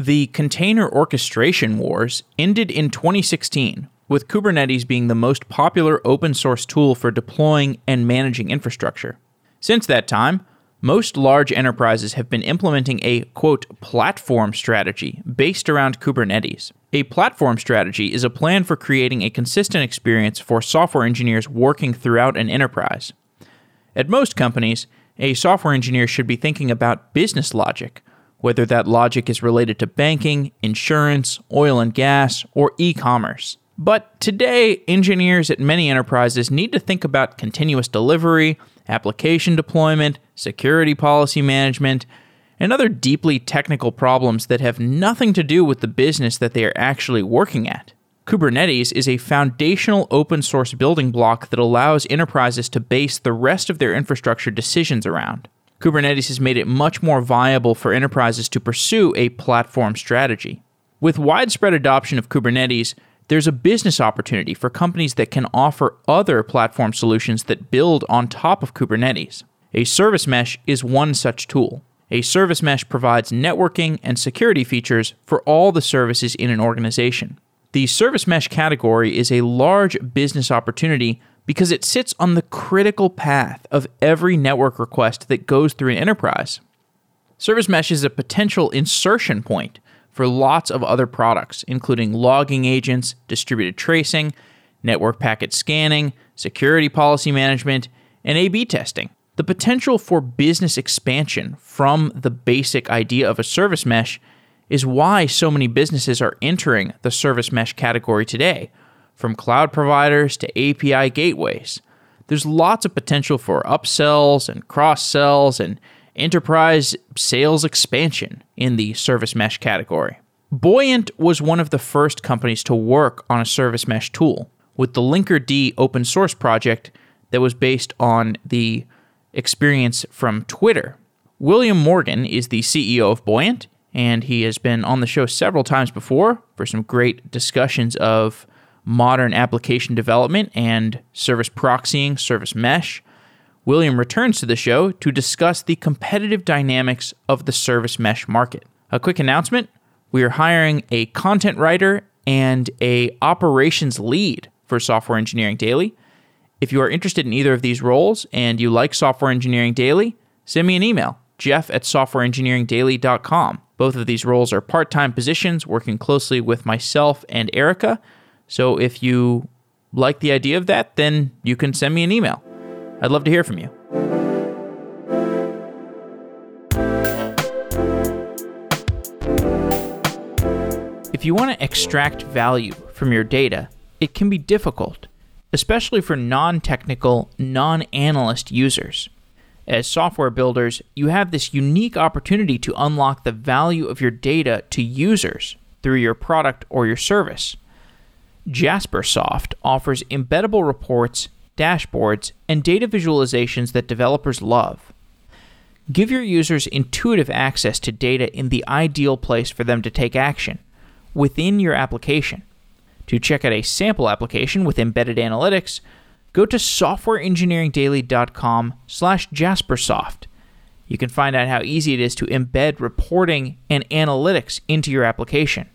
The container orchestration wars ended in 2016, with Kubernetes being the most popular open source tool for deploying and managing infrastructure. Since that time, most large enterprises have been implementing a quote platform strategy based around Kubernetes. A platform strategy is a plan for creating a consistent experience for software engineers working throughout an enterprise. At most companies, a software engineer should be thinking about business logic, whether that logic is related to banking, insurance, oil and gas, or e commerce. But today, engineers at many enterprises need to think about continuous delivery, application deployment, security policy management, and other deeply technical problems that have nothing to do with the business that they are actually working at. Kubernetes is a foundational open source building block that allows enterprises to base the rest of their infrastructure decisions around. Kubernetes has made it much more viable for enterprises to pursue a platform strategy. With widespread adoption of Kubernetes, there's a business opportunity for companies that can offer other platform solutions that build on top of Kubernetes. A service mesh is one such tool. A service mesh provides networking and security features for all the services in an organization. The service mesh category is a large business opportunity because it sits on the critical path of every network request that goes through an enterprise. Service mesh is a potential insertion point for lots of other products, including logging agents, distributed tracing, network packet scanning, security policy management, and A B testing. The potential for business expansion from the basic idea of a service mesh is why so many businesses are entering the service mesh category today, from cloud providers to API gateways. There's lots of potential for upsells and cross sells and enterprise sales expansion in the service mesh category. Buoyant was one of the first companies to work on a service mesh tool with the Linkerd open source project that was based on the experience from Twitter. William Morgan is the CEO of Buoyant, and he has been on the show several times before for some great discussions of modern application development and service proxying, service mesh. William returns to the show to discuss the competitive dynamics of the service mesh market. A quick announcement we are hiring a content writer and a operations lead for Software Engineering Daily. If you are interested in either of these roles and you like Software Engineering Daily, send me an email, jeff at softwareengineeringdaily.com. Both of these roles are part time positions working closely with myself and Erica. So if you like the idea of that, then you can send me an email. I'd love to hear from you. If you want to extract value from your data, it can be difficult, especially for non technical, non analyst users. As software builders, you have this unique opportunity to unlock the value of your data to users through your product or your service. Jaspersoft offers embeddable reports dashboards, and data visualizations that developers love. Give your users intuitive access to data in the ideal place for them to take action within your application. To check out a sample application with embedded analytics, go to softwareengineeringdaily.com slash jaspersoft. You can find out how easy it is to embed reporting and analytics into your application.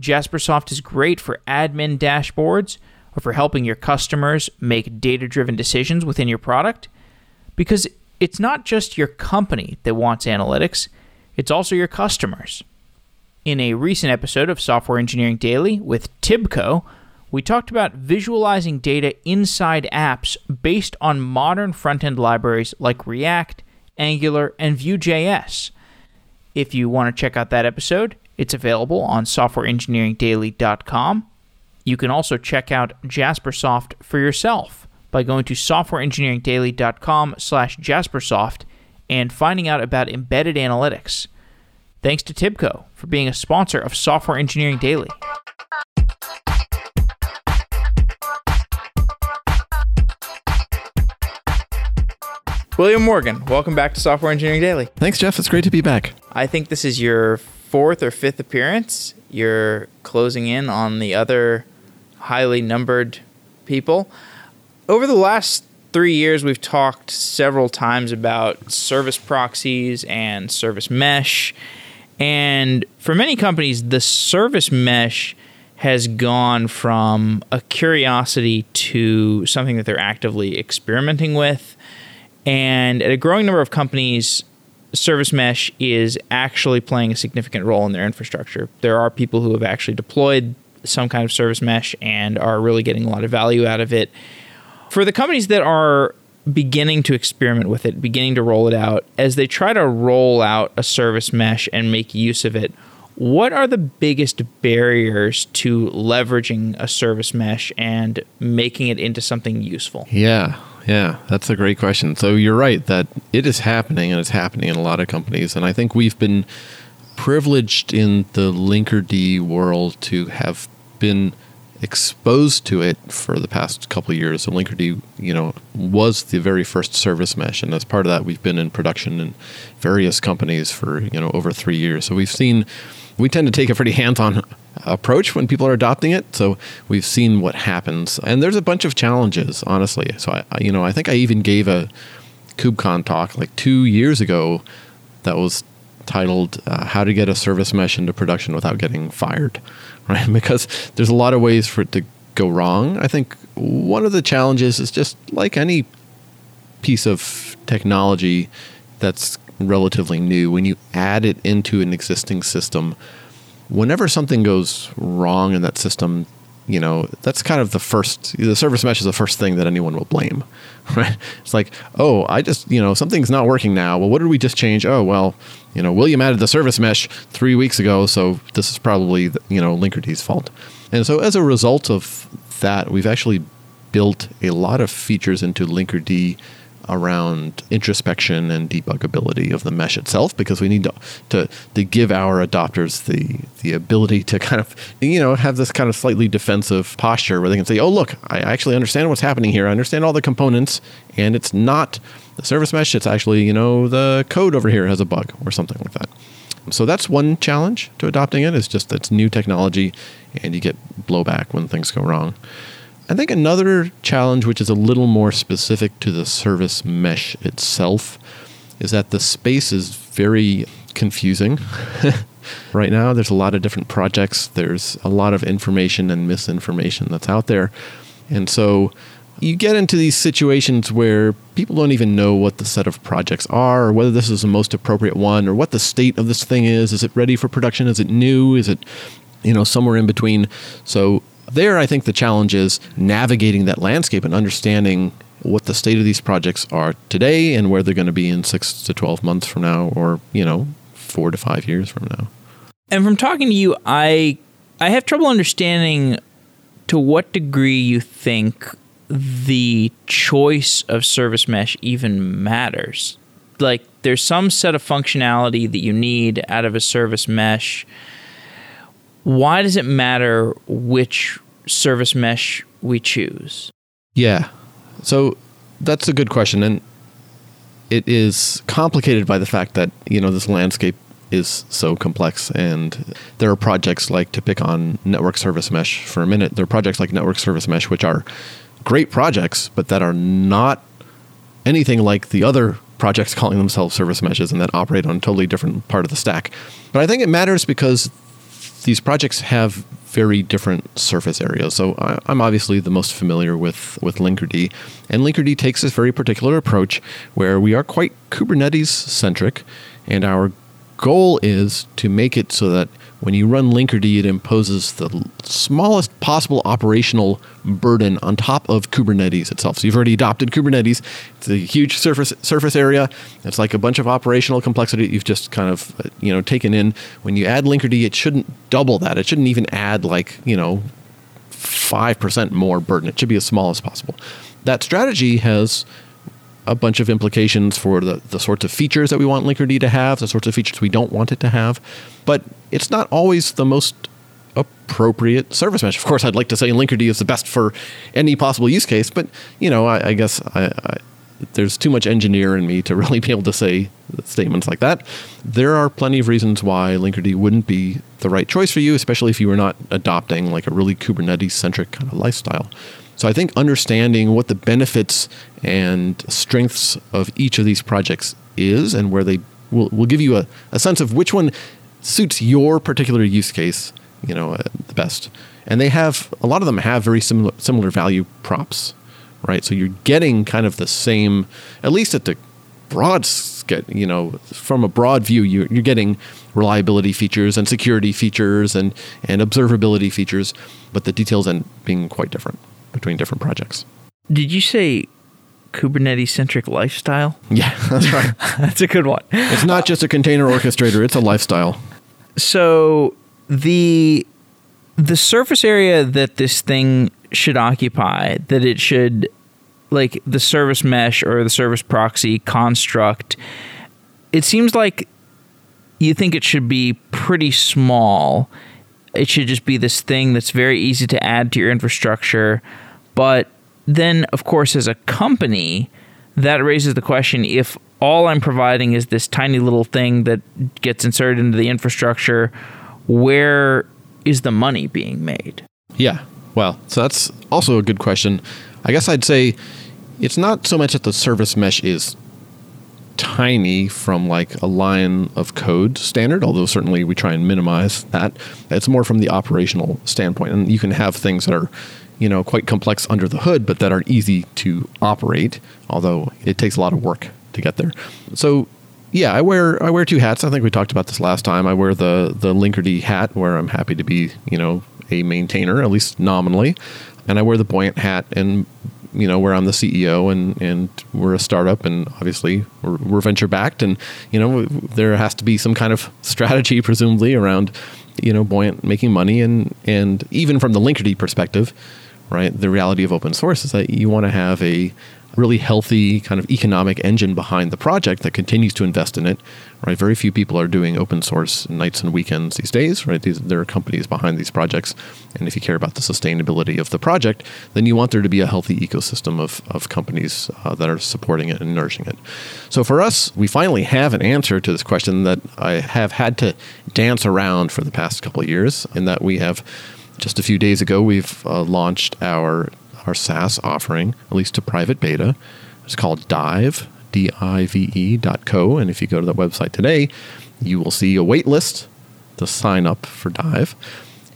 Jaspersoft is great for admin dashboards – or for helping your customers make data driven decisions within your product. Because it's not just your company that wants analytics, it's also your customers. In a recent episode of Software Engineering Daily with Tibco, we talked about visualizing data inside apps based on modern front end libraries like React, Angular, and Vue.js. If you want to check out that episode, it's available on softwareengineeringdaily.com. You can also check out Jaspersoft for yourself by going to softwareengineeringdaily.com slash jaspersoft and finding out about embedded analytics. Thanks to Tibco for being a sponsor of Software Engineering Daily. William Morgan, welcome back to Software Engineering Daily. Thanks, Jeff. It's great to be back. I think this is your fourth or fifth appearance. You're closing in on the other highly numbered people. Over the last three years, we've talked several times about service proxies and service mesh. And for many companies, the service mesh has gone from a curiosity to something that they're actively experimenting with. And at a growing number of companies, service mesh is actually playing a significant role in their infrastructure. There are people who have actually deployed some kind of service mesh and are really getting a lot of value out of it. For the companies that are beginning to experiment with it, beginning to roll it out, as they try to roll out a service mesh and make use of it, what are the biggest barriers to leveraging a service mesh and making it into something useful? Yeah, yeah, that's a great question. So you're right that it is happening and it's happening in a lot of companies. And I think we've been privileged in the Linkerd world to have been exposed to it for the past couple of years. So Linkerd, you know, was the very first service mesh, and as part of that, we've been in production in various companies for you know over three years. So we've seen, we tend to take a pretty hands-on approach when people are adopting it. So we've seen what happens, and there's a bunch of challenges, honestly. So I, you know, I think I even gave a KubeCon talk like two years ago that was titled uh, "How to Get a Service Mesh into Production Without Getting Fired." right? Because there's a lot of ways for it to go wrong. I think one of the challenges is just like any piece of technology that's relatively new, when you add it into an existing system, whenever something goes wrong in that system, you know, that's kind of the first, the service mesh is the first thing that anyone will blame, right? It's like, oh, I just, you know, something's not working now. Well, what did we just change? Oh, well, you know, William added the service mesh three weeks ago, so this is probably, you know, Linkerd's fault. And so as a result of that, we've actually built a lot of features into Linkerd around introspection and debuggability of the mesh itself because we need to, to, to give our adopters the the ability to kind of you know have this kind of slightly defensive posture where they can say oh look I actually understand what's happening here I understand all the components and it's not the service mesh it's actually you know the code over here has a bug or something like that so that's one challenge to adopting it. is just it's new technology and you get blowback when things go wrong I think another challenge, which is a little more specific to the service mesh itself, is that the space is very confusing. right now, there's a lot of different projects, there's a lot of information and misinformation that's out there. And so you get into these situations where people don't even know what the set of projects are, or whether this is the most appropriate one, or what the state of this thing is. Is it ready for production? Is it new? Is it, you know, somewhere in between? So there, I think the challenge is navigating that landscape and understanding what the state of these projects are today and where they're going to be in six to 12 months from now or, you know, four to five years from now. And from talking to you, I I have trouble understanding to what degree you think the choice of service mesh even matters. Like there's some set of functionality that you need out of a service mesh why does it matter which service mesh we choose? Yeah. So that's a good question. And it is complicated by the fact that, you know, this landscape is so complex and there are projects like to pick on network service mesh for a minute. There are projects like network service mesh which are great projects, but that are not anything like the other projects calling themselves service meshes and that operate on a totally different part of the stack. But I think it matters because these projects have very different surface areas. So I, am obviously the most familiar with with Linkerd, and Linkerd takes this very particular approach where we are quite Kubernetes centric, and our goal is to make it so that when you run Linkerd, it imposes the smallest possible operational burden on top of Kubernetes itself. So you've already adopted Kubernetes. It's a huge surface surface area. It's like a bunch of operational complexity you've just kind of uh, you know taken in. When you add Linkerd, it shouldn't double that. It shouldn't even add like you know five percent more burden. It should be as small as possible. That strategy has a bunch of implications for the, the sorts of features that we want Linkerd to have, the sorts of features we don't want it to have. But it's not always the most appropriate service mesh. Of course, I'd like to say Linkerd is the best for any possible use case, but you know, I, I guess I, I, there's too much engineer in me to really be able to say statements like that. There are plenty of reasons why Linkerd wouldn't be the right choice for you, especially if you were not adopting like a really Kubernetes centric kind of lifestyle. So I think understanding what the benefits and strengths of each of these projects is and where they will, will give you a, a sense of which one suits your particular use case, you know, uh, the best. And they have a lot of them have very similar similar value props, right? So you're getting kind of the same, at least at the broad get you know from a broad view you're, you're getting reliability features and security features and and observability features but the details end being quite different between different projects Did you say Kubernetes centric lifestyle? yeah that's right That's a good one. it's not just a container orchestrator it's a lifestyle So the the surface area that this thing should occupy, that it should like the service mesh or the service proxy construct, it seems like you think it should be pretty small. It should just be this thing that's very easy to add to your infrastructure. But then, of course, as a company, that raises the question if all I'm providing is this tiny little thing that gets inserted into the infrastructure, where is the money being made? Yeah. Well, so that's also a good question. I guess I'd say it's not so much that the service mesh is tiny from like a line of code standard, although certainly we try and minimize that. It's more from the operational standpoint. And you can have things that are, you know, quite complex under the hood, but that are easy to operate, although it takes a lot of work to get there. So yeah, I wear I wear two hats. I think we talked about this last time. I wear the the Linkerd hat where I'm happy to be, you know, a maintainer, at least nominally. And I wear the Buoyant hat and you know, where I'm the CEO and, and we're a startup and obviously we're, we're venture backed and, you know, there has to be some kind of strategy presumably around, you know, Buoyant making money and, and even from the Linkerd perspective, right, the reality of open source is that you want to have a really healthy kind of economic engine behind the project that continues to invest in it, right? Very few people are doing open source nights and weekends these days, right? These, there are companies behind these projects. And if you care about the sustainability of the project, then you want there to be a healthy ecosystem of, of companies uh, that are supporting it and nourishing it. So for us, we finally have an answer to this question that I have had to dance around for the past couple of years, in that we have just a few days ago, we've uh, launched our our SaaS offering, at least to private beta. It's called Dive, D I V E dot co. And if you go to the website today, you will see a wait list to sign up for Dive.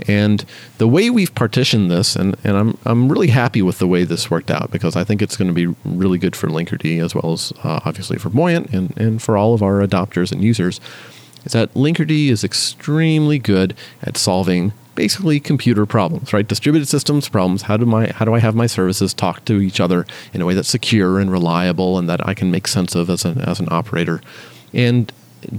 And the way we've partitioned this, and, and I'm, I'm really happy with the way this worked out because I think it's going to be really good for Linkerd as well as uh, obviously for Buoyant and, and for all of our adopters and users, is that Linkerd is extremely good at solving basically computer problems, right? Distributed systems problems. How do my how do I have my services talk to each other in a way that's secure and reliable and that I can make sense of as an as an operator? And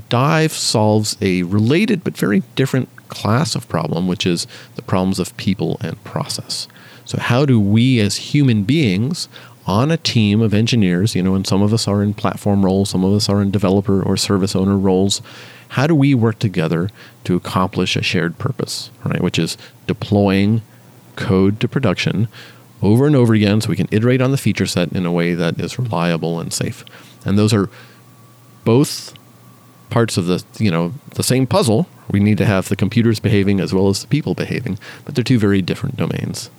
Dive solves a related but very different class of problem, which is the problems of people and process. So how do we as human beings on a team of engineers, you know, and some of us are in platform roles, some of us are in developer or service owner roles, how do we work together to accomplish a shared purpose, right? Which is deploying code to production over and over again so we can iterate on the feature set in a way that is reliable and safe. And those are both parts of the, you know, the same puzzle. We need to have the computers behaving as well as the people behaving, but they're two very different domains.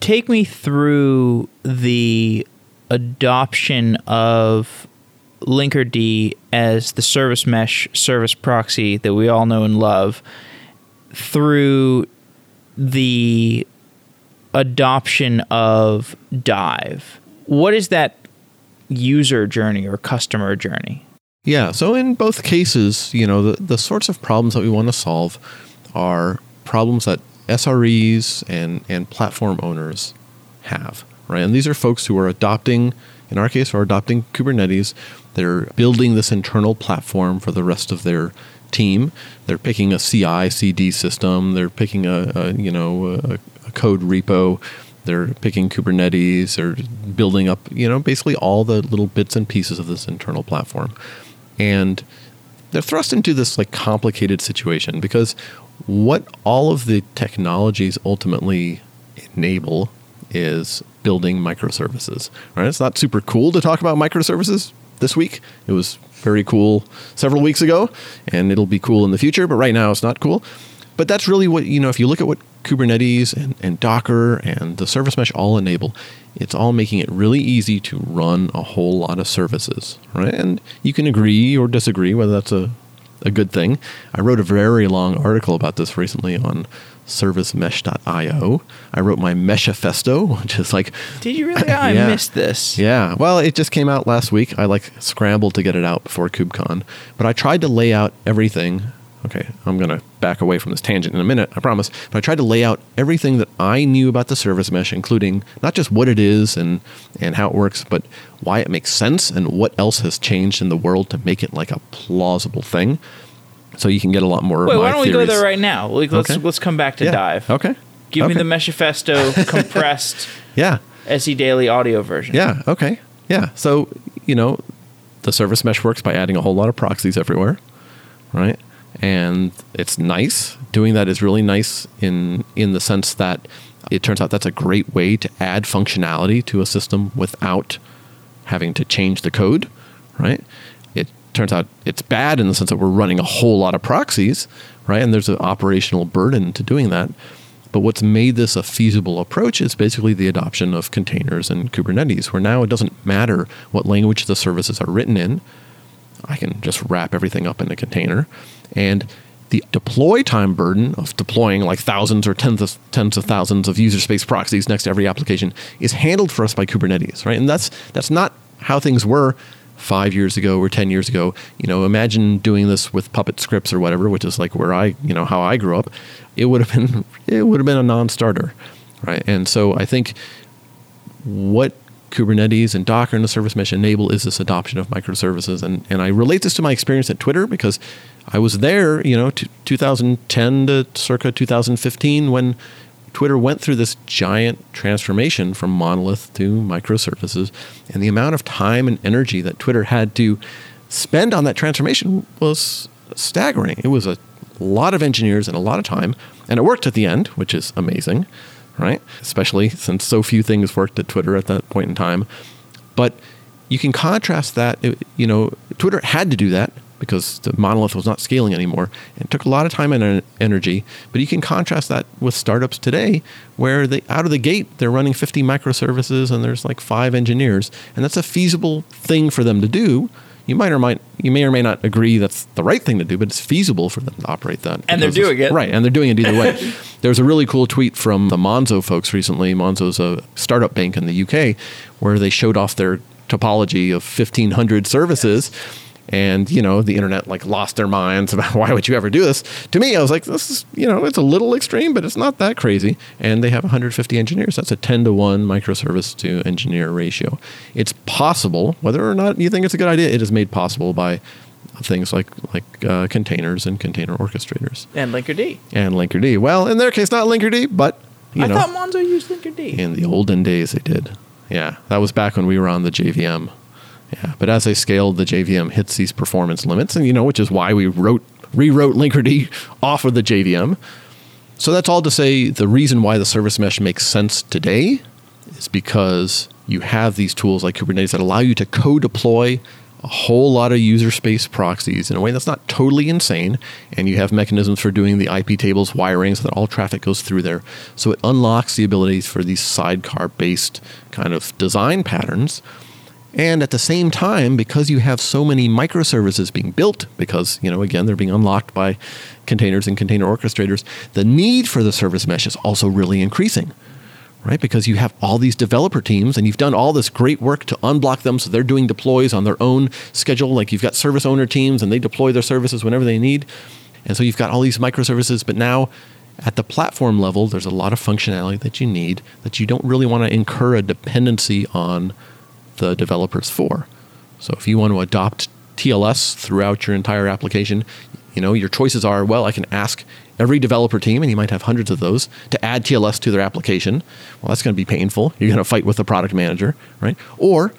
Take me through the adoption of Linkerd as the service mesh service proxy that we all know and love through the adoption of Dive. What is that user journey or customer journey? Yeah, so in both cases, you know, the, the sorts of problems that we want to solve are problems that SREs and, and platform owners have, right? And these are folks who are adopting, in our case, are adopting Kubernetes they're building this internal platform for the rest of their team. They're picking a CI CD system. They're picking a, a you know a, a, code repo. They're picking Kubernetes. They're building up you know basically all the little bits and pieces of this internal platform, and they're thrust into this like complicated situation because what all of the technologies ultimately enable is building microservices. Right? It's not super cool to talk about microservices this week. It was very cool several weeks ago, and it'll be cool in the future, but right now it's not cool. But that's really what, you know, if you look at what Kubernetes and, and Docker and the service mesh all enable, it's all making it really easy to run a whole lot of services, right? And you can agree or disagree whether that's a, a good thing. I wrote a very long article about this recently on servicemesh.io. I wrote my Meshifesto, which is like Did you really? Oh, I Yeah. missed this. yeah, well, it just came out last week. I like scrambled to get it out before KubeCon, but I tried to lay out everything. Okay, I'm going to back away from this tangent in a minute, I promise. But I tried to lay out everything that I knew about the service mesh, including not just what it is and, and how it works, but why it makes sense and what else has changed in the world to make it like a plausible thing. So you can get a lot more. Wait, why don't we go there right now? Like, let's Okay. let's come back to Yeah. dive. Okay. Give me the Meshifesto compressed Yeah. SE Daily audio version. Yeah. Okay. Yeah. So, you know, the service mesh works by adding a whole lot of proxies everywhere, right? And it's nice. Doing that is really nice in in the sense that it turns out that's a great way to add functionality to a system without having to change the code, right? Turns out it's bad in the sense that we're running a whole lot of proxies, right? And there's an operational burden to doing that. But what's made this a feasible approach is basically the adoption of containers and Kubernetes, where now it doesn't matter what language the services are written in. I can just wrap everything up in a container. And the deploy time burden of deploying like thousands or tens of tens of thousands of user space proxies next to every application is handled for us by Kubernetes, right? And that's that's not how things were five years ago or ten years ago. You know, imagine doing this with Puppet scripts or whatever, which is like where I, you know, how I grew up. It would have been it would have been a non-starter, right? And so I think what Kubernetes and Docker and the service mesh enable is this adoption of microservices. And, and I relate this to my experience at Twitter because I was there, you know, t- 2010 to circa 2015 when Twitter went through this giant transformation from monolith to microservices. And the amount of time and energy that Twitter had to spend on that transformation was staggering. It was a lot of engineers and a lot of time. And it worked at the end, which is amazing right? Especially since so few things worked at Twitter at that point in time. But you can contrast that, you know, Twitter had to do that because the monolith was not scaling anymore. It took a lot of time and energy, but you can contrast that with startups today where they out of the gate they're running 50 microservices and there's like 5 engineers and that's a feasible thing for them to do. You might or might you may or may not agree that's the right thing to do, but it's feasible for them to operate that. And they're doing it. Right, and they're doing it either way. there was a really cool tweet from the Monzo folks recently. Monzo's a startup bank in the UK where they showed off their topology of 1500 services and you know the internet like lost their minds about why would you ever do this to me i was like this is you know it's a little extreme but it's not that crazy and they have 150 engineers that's a 10 to 1 microservice to engineer ratio it's possible whether or not you think it's a good idea it is made possible by things like like uh, containers and container orchestrators And Linkerd. and Linkerd. Well, in their case, not Linkerd, but you I know, thought Monzo used Linkerd. in the olden days they did. Yeah, that was back when we were on the JVM. Yeah, but as they scaled, the JVM hits these performance limits, and you know, which is why we wrote rewrote Linkerd off of the JVM. So that's all to say the reason why the service mesh makes sense today is because you have these tools like Kubernetes that allow you to co-deploy a whole lot of user space proxies in a way that's not totally insane, and you have mechanisms for doing the IP tables wiring so that all traffic goes through there. So it unlocks the abilities for these sidecar-based kind of design patterns. And at the same time, because you have so many microservices being built, because, you know, again, they're being unlocked by containers and container orchestrators, the need for the service mesh is also really increasing, right? Because you have all these developer teams and you've done all this great work to unblock them so they're doing deploys on their own schedule. Like you've got service owner teams and they deploy their services whenever they need. And so you've got all these microservices, but now at the platform level, there's a lot of functionality that you need that you don't really want to incur a dependency on the developers for. So if you want to adopt TLS throughout your entire application, you know, your choices are, well, I can ask every developer team, and you might have hundreds of those, to add TLS to their application. Well, that's going to be painful. You're going to fight with the product manager, right? Or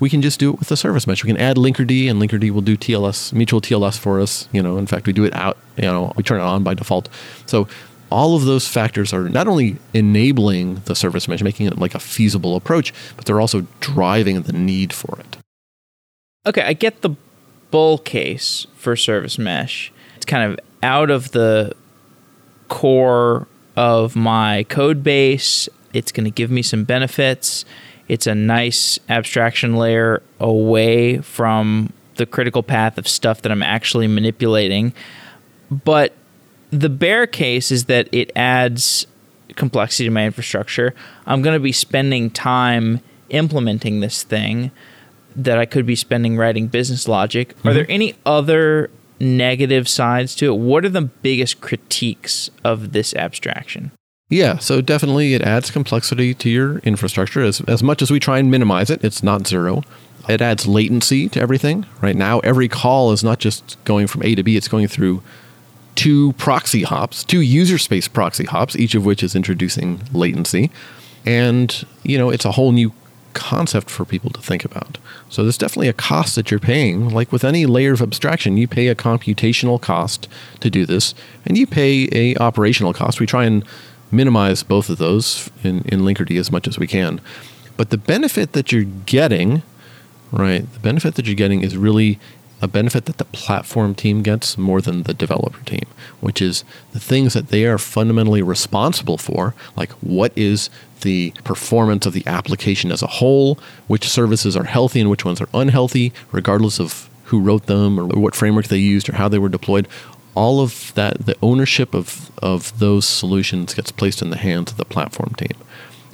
we can just do it with the service mesh. We can add Linkerd, and Linkerd will do TLS, mutual TLS for us. You know, in fact, we do it out. You know, we turn it on by default. So all of those factors are not only enabling the service mesh, making it like a feasible approach, but they're also driving the need for it. Okay, I get the bull case for service mesh. It's kind of out of the core of my code base. It's going to give me some benefits. It's a nice abstraction layer away from the critical path of stuff that I'm actually manipulating. But the bear case is that it adds complexity to my infrastructure. I'm going to be spending time implementing this thing that I could be spending writing business logic. Mm-hmm. Are there any other negative sides to it? What are the biggest critiques of this abstraction? Yeah, so definitely it adds complexity to your infrastructure. As, as much as we try and minimize it, it's not zero. It adds latency to everything. Right now, every call is not just going from A to B, it's going through two proxy hops, two user space proxy hops, each of which is introducing latency. And, you know, it's a whole new concept for people to think about. So there's definitely a cost that you're paying. Like with any layer of abstraction, you pay a computational cost to do this, and you pay a operational cost. We try and minimize both of those in, in Linkerd as much as we can. But the benefit that you're getting, right, the benefit that you're getting is really a benefit that the platform team gets more than the developer team, which is the things that they are fundamentally responsible for, like what is the performance of the application as a whole, which services are healthy and which ones are unhealthy, regardless of who wrote them or what framework they used or how they were deployed all of that, the ownership of, of those solutions gets placed in the hands of the platform team.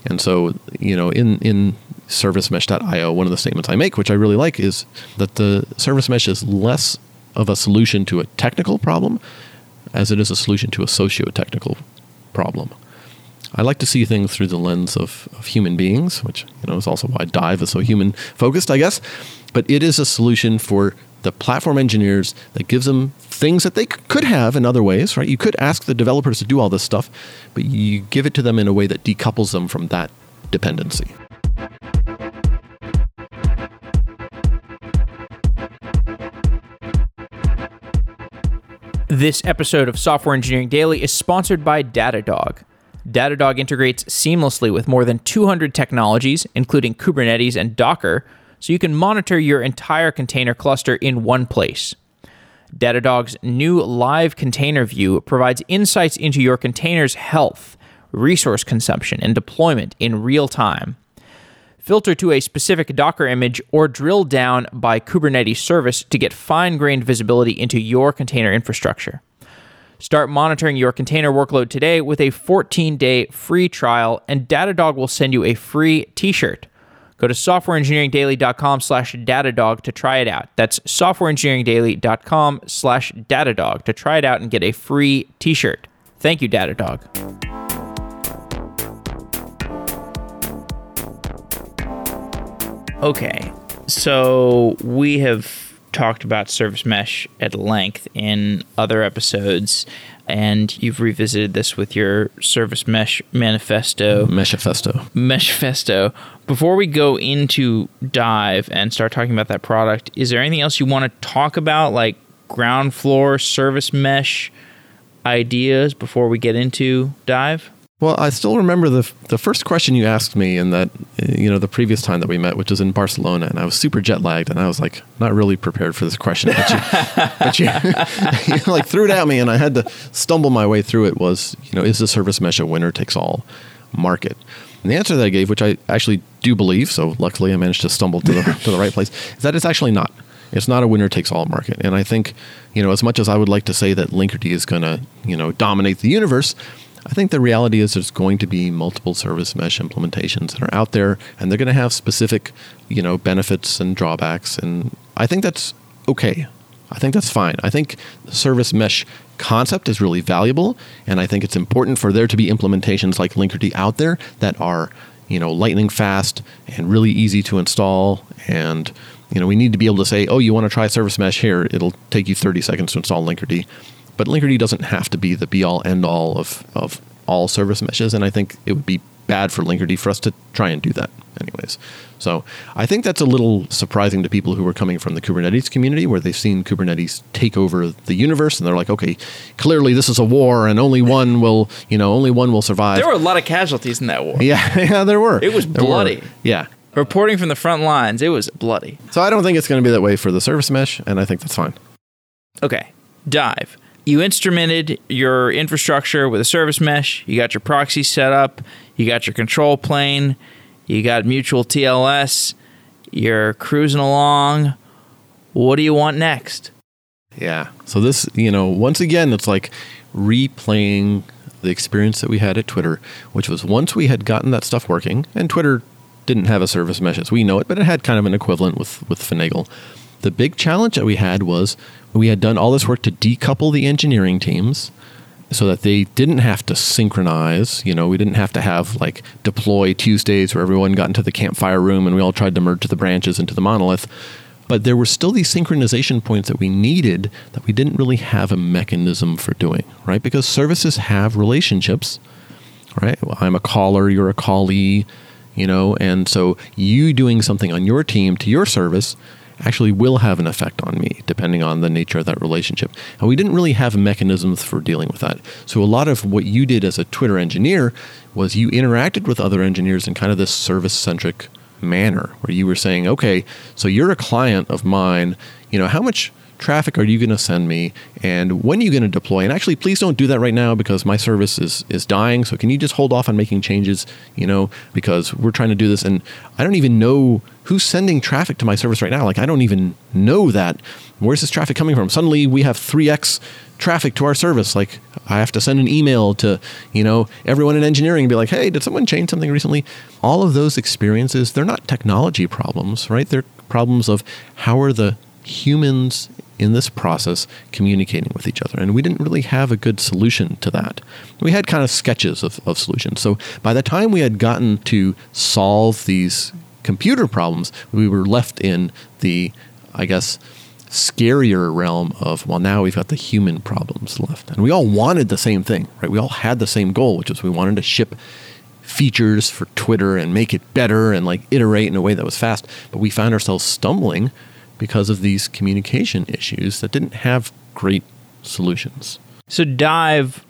And so, you know, in, in servicemesh.io, one of the statements I make, which I really like, is that the service mesh is less of a solution to a technical problem as it is a solution to a socio-technical problem. I like to see things through the lens of, of human beings, which you know is also why Dive is so human focused, I guess. But it is a solution for the platform engineers that gives them things that they could have in other ways, right? You could ask the developers to do all this stuff, but you give it to them in a way that decouples them from that dependency. This episode of Software Engineering Daily is sponsored by Datadog. Datadog integrates seamlessly with more than 200 technologies, including Kubernetes and Docker so you can monitor your entire container cluster in one place. Datadog's new live container view provides insights into your container's health, resource consumption, and deployment in real time. Filter to a specific Docker image or drill down by Kubernetes service to get fine grained visibility into your container infrastructure. Start monitoring your container workload today with a 14 day free trial, and Datadog will send you a free t shirt. Go to softwareengineeringdaily.com slash Datadog to try it out. That's softwareengineeringdaily.com slash Datadog to try it out and get a free t-shirt. Thank you, Datadog. Okay, so we have talked about service mesh at length in other episodes and you've revisited this with your service mesh manifesto. Meshifesto. Meshifesto. Before we go into dive and start talking about that product, is there anything else you want to talk about, like ground floor service mesh ideas, before we get into dive? Well, I still remember the the first question you asked me in that eh, you know the previous time that we met, which was in Barcelona, and I was super jet lagged, and I was like not really prepared for this question, but you, but you, you like threw it at me, and I had to stumble my way through it. Was you know is the service mesh a winner takes all market? And the answer that I gave, which I actually do believe, so luckily I managed to stumble to the to the right place, is that it's actually not. It's not a winner takes all market, and I think you know as much as I would like to say that Linkerd is going to you know dominate the universe I think the reality is there's going to be multiple service mesh implementations that are out there, and they're going to have specific, you know, benefits and drawbacks, and I think that's okay. I think that's fine. I think the service mesh concept is really valuable, and I think it's important for there to be implementations like Linkerd out there that are, you know, lightning fast and really easy to install. And you know, we need to be able to say, "Oh, you want to try service mesh here? It'll take you 30 seconds to install Linkerd." But Linkerd doesn't have to be the be all end all of, of all service meshes, and I think it would be bad for Linkerd for us to try and do that, anyways. So I think that's a little surprising to people who are coming from the Kubernetes community, where they've seen Kubernetes take over the universe, and they're like, okay, clearly this is a war, and only one will, you know, only one will survive. There were a lot of casualties in that war. Yeah, yeah, there were. It was There were. bloody. Yeah. Reporting from the front lines, it was bloody. So I don't think it's going to be that way for the service mesh, and I think that's fine. Okay, dive. You instrumented your infrastructure with a service mesh. You got your proxy set up. You got your control plane. You got mutual TLS. You're cruising along. what do you want next? Yeah. So this, you know, once again, it's like replaying the experience that we had at Twitter, which was once we had gotten that stuff working, and Twitter didn't have a service mesh as we know it, but it had kind of an equivalent with with Finagle. The big challenge that we had was we had done all this work to decouple the engineering teams so that they didn't have to synchronize. You know, we didn't have to have like deploy Tuesdays where everyone got into the campfire room and we all tried to merge the branches into the monolith. But there were still these synchronization points that we needed that we didn't really have a mechanism for doing, right? Because services have relationships, right? Well, I'm a caller, you're a callee, you know, and so you doing something on your team to your service actually will have an effect on me, depending on the nature of that relationship. And we didn't really have mechanisms for dealing with that. So a lot of what you did as a Twitter engineer was you interacted with other engineers in kind of this service centric manner where you were saying, okay, so you're a client of mine, you know, how much traffic are you going to send me and when are you going to deploy? And actually please don't do that right now because my service is is dying. So can you just hold off on making changes you know because we're trying to do this and i don't even know who's sending traffic to my service right now. Like i don't even know that. Where's this traffic coming from? Suddenly we have 3x traffic to our service. Like i have to send an email to you know everyone in engineering and be like hey did someone change something recently? All of those experiences they're not technology problems right? They're problems of how are the humans in this process communicating with each other. And we didn't really have a good solution to that. We had kind of sketches of, of solutions. So by the time we had gotten to solve these computer problems, we were left in the, I guess, scarier realm of, well, now we've got the human problems left. And we all wanted the same thing, right? We all had the same goal, which was we wanted to ship features for Twitter and make it better and like iterate in a way that was fast. But we found ourselves stumbling because of these communication issues that didn't have great solutions. So Dive,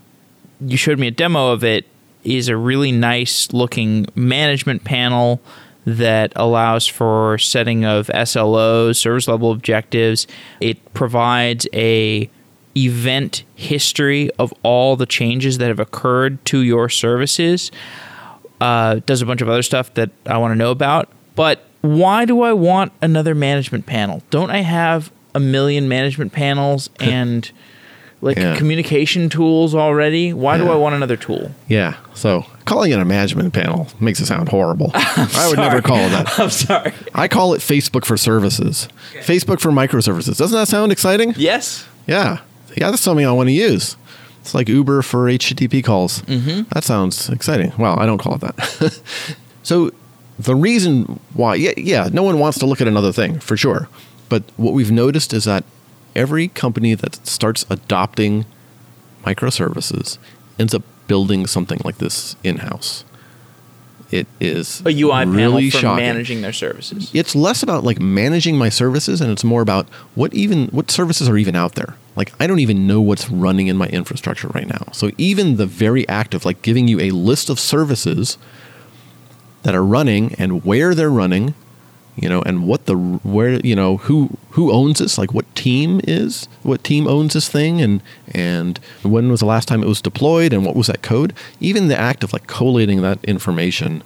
you showed me a demo of it, is a really nice looking management panel that allows for setting of SLOs, service level objectives. It provides a event history of all the changes that have occurred to your services. Uh, does a bunch of other stuff that I want to know about, but why do I want another management panel? Don't I have a million management panels and like yeah. communication tools already? Why yeah. do I want another tool? Yeah. So calling it a management panel makes it sound horrible. I would never call it that. I'm sorry. I call it Facebook for services. Okay. Facebook for microservices. Doesn't that sound exciting? Yes. Yeah. Yeah, that's something I want to use. It's like Uber for HTTP calls. Mm-hmm. That sounds exciting. Well, I don't call it that. so the reason why, yeah, yeah, no one wants to look at another thing for sure. But what we've noticed is that every company that starts adopting microservices ends up building something like this in house. It is a UI really panel for shocking. managing their services. It's less about like managing my services, and it's more about what even what services are even out there. Like I don't even know what's running in my infrastructure right now. So even the very act of like giving you a list of services that are running and where they're running, you know, and what the where you know who who owns this, like what team is, what team owns this thing, and and when was the last time it was deployed, and what was that code. Even the act of like collating that information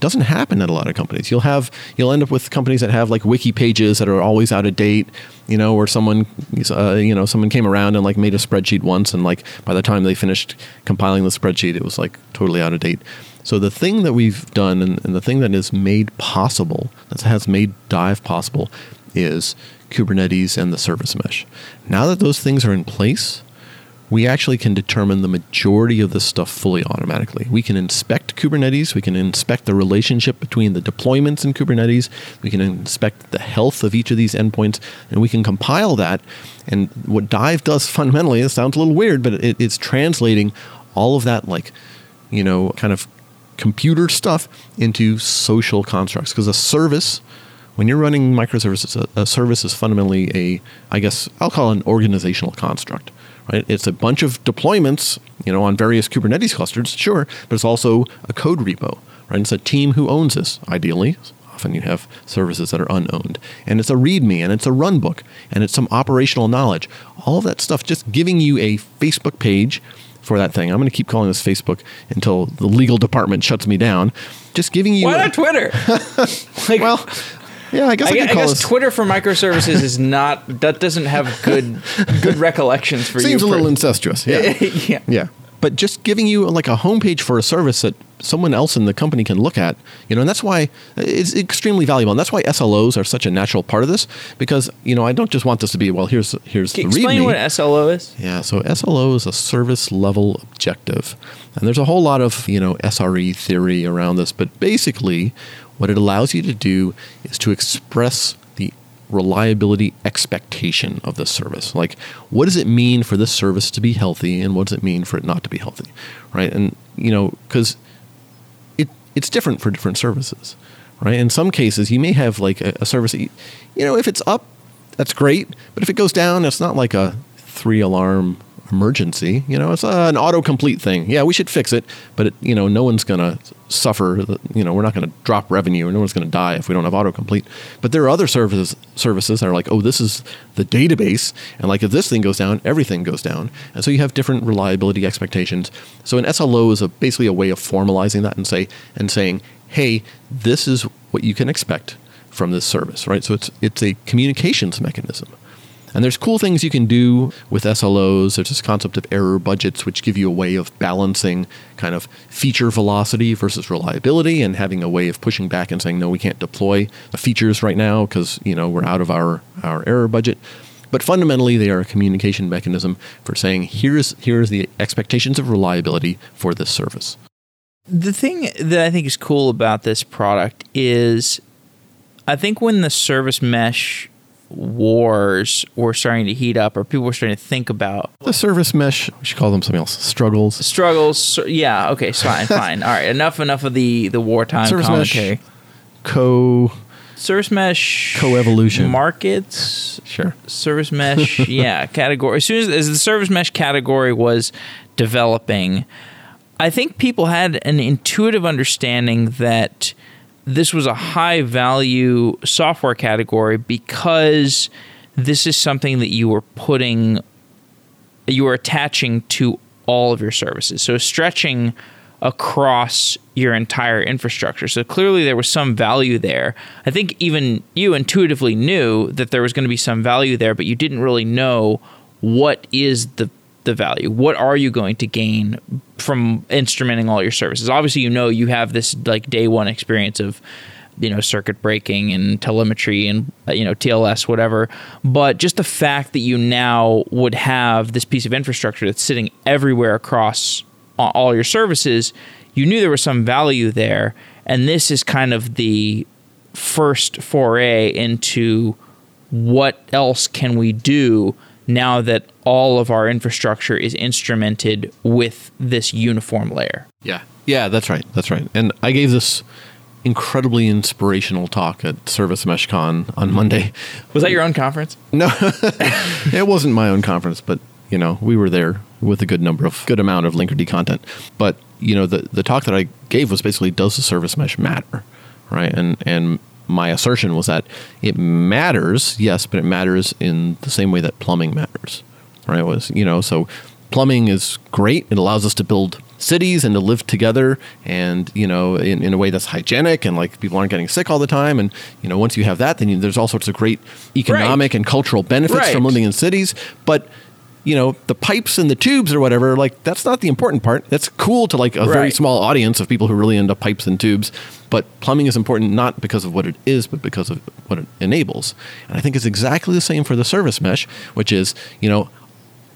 doesn't happen at a lot of companies. You'll have you'll end up with companies that have like wiki pages that are always out of date, you know, where someone uh, you know someone came around and like made a spreadsheet once, and like by the time they finished compiling the spreadsheet, it was like totally out of date. So the thing that we've done and, and the thing that is made possible, that has made Dive possible, is Kubernetes and the service mesh. Now that those things are in place, we actually can determine the majority of this stuff fully automatically. We can inspect Kubernetes, we can inspect the relationship between the deployments in Kubernetes, we can inspect the health of each of these endpoints, and we can compile that. And what Dive does fundamentally, it sounds a little weird, but it, it's translating all of that, like, you know, kind of computer stuff into social constructs. Because a service when you're running microservices a, a, service is fundamentally a i guess i'll call it an organizational construct right? It's a bunch of deployments you know on various kubernetes clusters sure but it's also a code repo right? It's a team who owns this ideally. Often you have services that are unowned. And it's a readme and it's a runbook and it's some operational knowledge. All of that stuff just giving you a facebook page for that thing. I'm going to keep calling this Facebook until the legal department shuts me down. Just giving you. Why not Twitter? like, well, Yeah, I guess I, I, I guess this. Twitter for microservices is not that doesn't have good good recollections for Seems you. Seems a little incestuous. Yeah. yeah. Yeah. But just giving you like a homepage for a service that someone else in the company can look at, you know, and that's why it's extremely valuable. And that's why SLOs are such a natural part of this because, you know, I don't just want this to be, well, here's here's the Explain README. what SLO is. Yeah, so SLO is a service level objective. And there's a whole lot of, you know, SRE theory around this, but basically what it allows you to do is to express the reliability expectation of the service. Like what does it mean for this service to be healthy and what does it mean for it not to be healthy? Right? And you know, it it's different for different services, right? In some cases, you may have like a, a service you, you know, if it's up, that's great, but if it goes down, it's not like a three alarm emergency. You know, it's uh, an autocomplete thing. Yeah, we should fix it, but it, you know, no one's gonna suffer. You know, we're not gonna drop revenue, and no one's gonna die if we don't have autocomplete. But there are other services services that are like, oh, this is the database, and like if this thing goes down, everything goes down, and so you have different reliability expectations. So an SLO is a, basically a way of formalizing that and say and saying, hey, this is what you can expect from this service, right? So it's it's a communications mechanism. And there's cool things you can do with SLOs. There's this concept of error budgets, which give you a way of balancing kind of feature velocity versus reliability and having a way of pushing back and saying, no, we can't deploy the features right now because, you know, we're out of our, our error budget. But fundamentally, they are a communication mechanism for saying, here's, here's the expectations of reliability for this service. The thing that I think is cool about this product is I think when the service mesh wars were starting to heat up or people were starting to think about The service mesh, we should call them something else, struggles. struggles yeah okay fine fine all right enough enough of the the wartime Service mesh. commentary Co. service mesh Coevolution. markets Sure. service mesh yeah category as soon as, as the service mesh category was developing i think people had an intuitive understanding that this was a high value software category because this is something that you were putting you were attaching to all of your services so stretching across your entire infrastructure. So clearly there was some value there. I think even you intuitively knew that there was going to be some value there, but you didn't really know what is the the value. What are you going to gain from instrumenting all your services? Obviously, you know you have this like day one experience of you know circuit breaking and telemetry and you know TLS whatever but just the fact that you now would have this piece of infrastructure that's sitting everywhere across all your services you knew there was some value there and this is kind of the first foray into what else can we do now that all of our infrastructure is instrumented with this uniform layer Yeah. Yeah, that's right. That's right. And I gave this incredibly inspirational talk at Service Mesh Con on Monday. was that your own conference No, it wasn't my own conference, but you know, we were there with a good number of good amount of Linkerd content. But you know, the the talk that I gave was basically does the service mesh matter, right? And and my assertion was that it matters, yes, but it matters in the same way that plumbing matters, right? It was you know, so plumbing is great. It allows us to build cities and to live together and you know in, in a way that's hygienic and like people aren't getting sick all the time and you know once you have that then you, there's all sorts of great economic and cultural benefits Right. from living in cities but you know the pipes and the tubes or whatever like that's not the important part. That's cool to like a very small audience of people who really into pipes and tubes but plumbing is important not because of what it is but because of what it enables. And i think it's exactly the same for the service mesh which is you know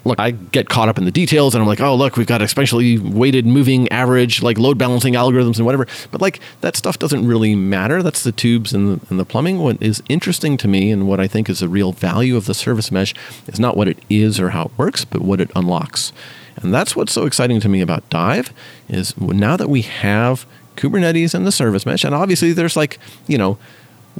look, I get caught up in the details and I'm like, oh, look, we've got exponentially weighted moving average, like load balancing algorithms and whatever. But like that stuff doesn't really matter. That's the tubes and the, and the plumbing. What is interesting to me and what I think is the real value of the service mesh is not what it is or how it works, but what it unlocks. And that's what's so exciting to me about Dive is now that we have Kubernetes and the service mesh, and obviously there's like, you know,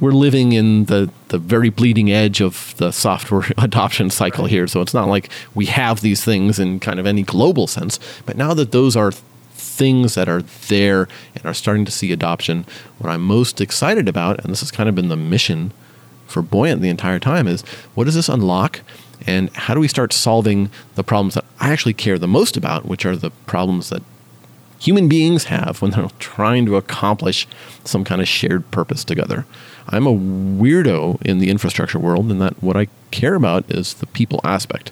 we're living in the, the very bleeding edge of the software adoption cycle here. So it's not like we have these things in kind of any global sense. But now that those are things that are there and are starting to see adoption, what I'm most excited about, and this has kind of been the mission for Buoyant the entire time, is what does this unlock? And how do we start solving the problems that I actually care the most about, which are the problems that human beings have when they're trying to accomplish some kind of shared purpose together. I'm a weirdo in the infrastructure world, and that what I care about is the people aspect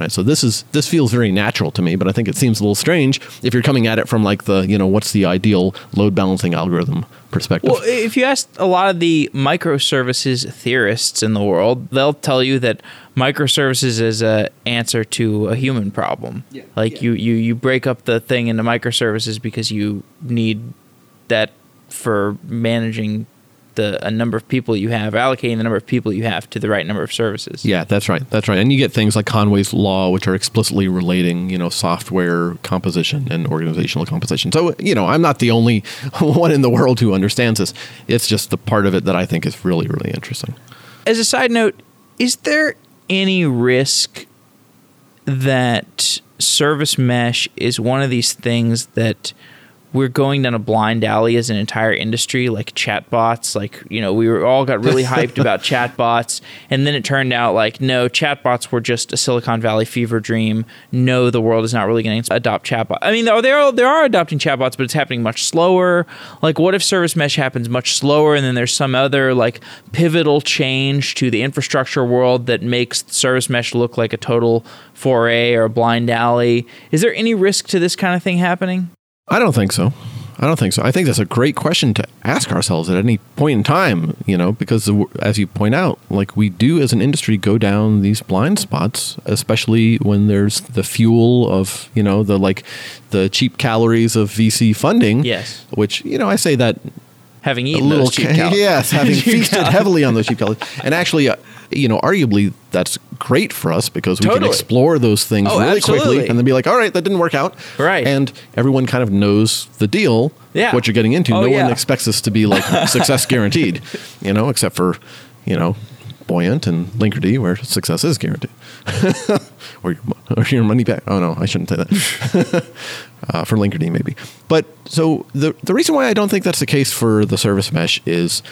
right? So this is this feels very natural to me, but I think it seems a little strange if you're coming at it from like the you know what's the ideal load balancing algorithm perspective. Well, if you ask a lot of the microservices theorists in the world, they'll tell you that microservices is a answer to a human problem. Yeah. Like yeah. you you you break up the thing into microservices because you need that for managing the a number of people you have, allocating the number of people you have to the right number of services. Yeah, that's right. That's right. And you get things like Conway's law, which are explicitly relating, you know, software composition and organizational composition. So, you know, I'm not the only one in the world who understands this. It's just the part of it that I think is really, really interesting. As a side note, is there any risk that service mesh is one of these things that we're going down a blind alley as an entire industry, like chatbots. Like, you know, we were all got really hyped about chatbots. And then it turned out like, no, chatbots were just a Silicon Valley fever dream. No, the world is not really going to adopt chatbots. I mean, they are, they are adopting chatbots, but it's happening much slower. Like, what if service mesh happens much slower and then there's some other like pivotal change to the infrastructure world that makes service mesh look like a total foray or a blind alley? Is there any risk to this kind of thing happening? I don't think so. I don't think so. I think that's a great question to ask ourselves at any point in time, you know, because as you point out, like we do as an industry go down these blind spots, especially when there's the fuel of, you know, the like the cheap calories of VC funding. Yes. Which, you know, I say that having eaten a little, those cheap calories. Yes, having feasted heavily on those cheap calories. And actually, uh, you know, arguably that's great for us because we totally. can explore those things oh, really absolutely. quickly and then be like, all right, that didn't work out. Right. And everyone kind of knows the deal, yeah. what you're getting into. Oh, no yeah. one expects us to be like success guaranteed, you know, except for, you know, Buoyant and Linkerd, where success is guaranteed. or, your, or your money back. Oh, no, I shouldn't say that. uh, for Linkerd, maybe. But so the, the reason why I don't think that's the case for the service mesh is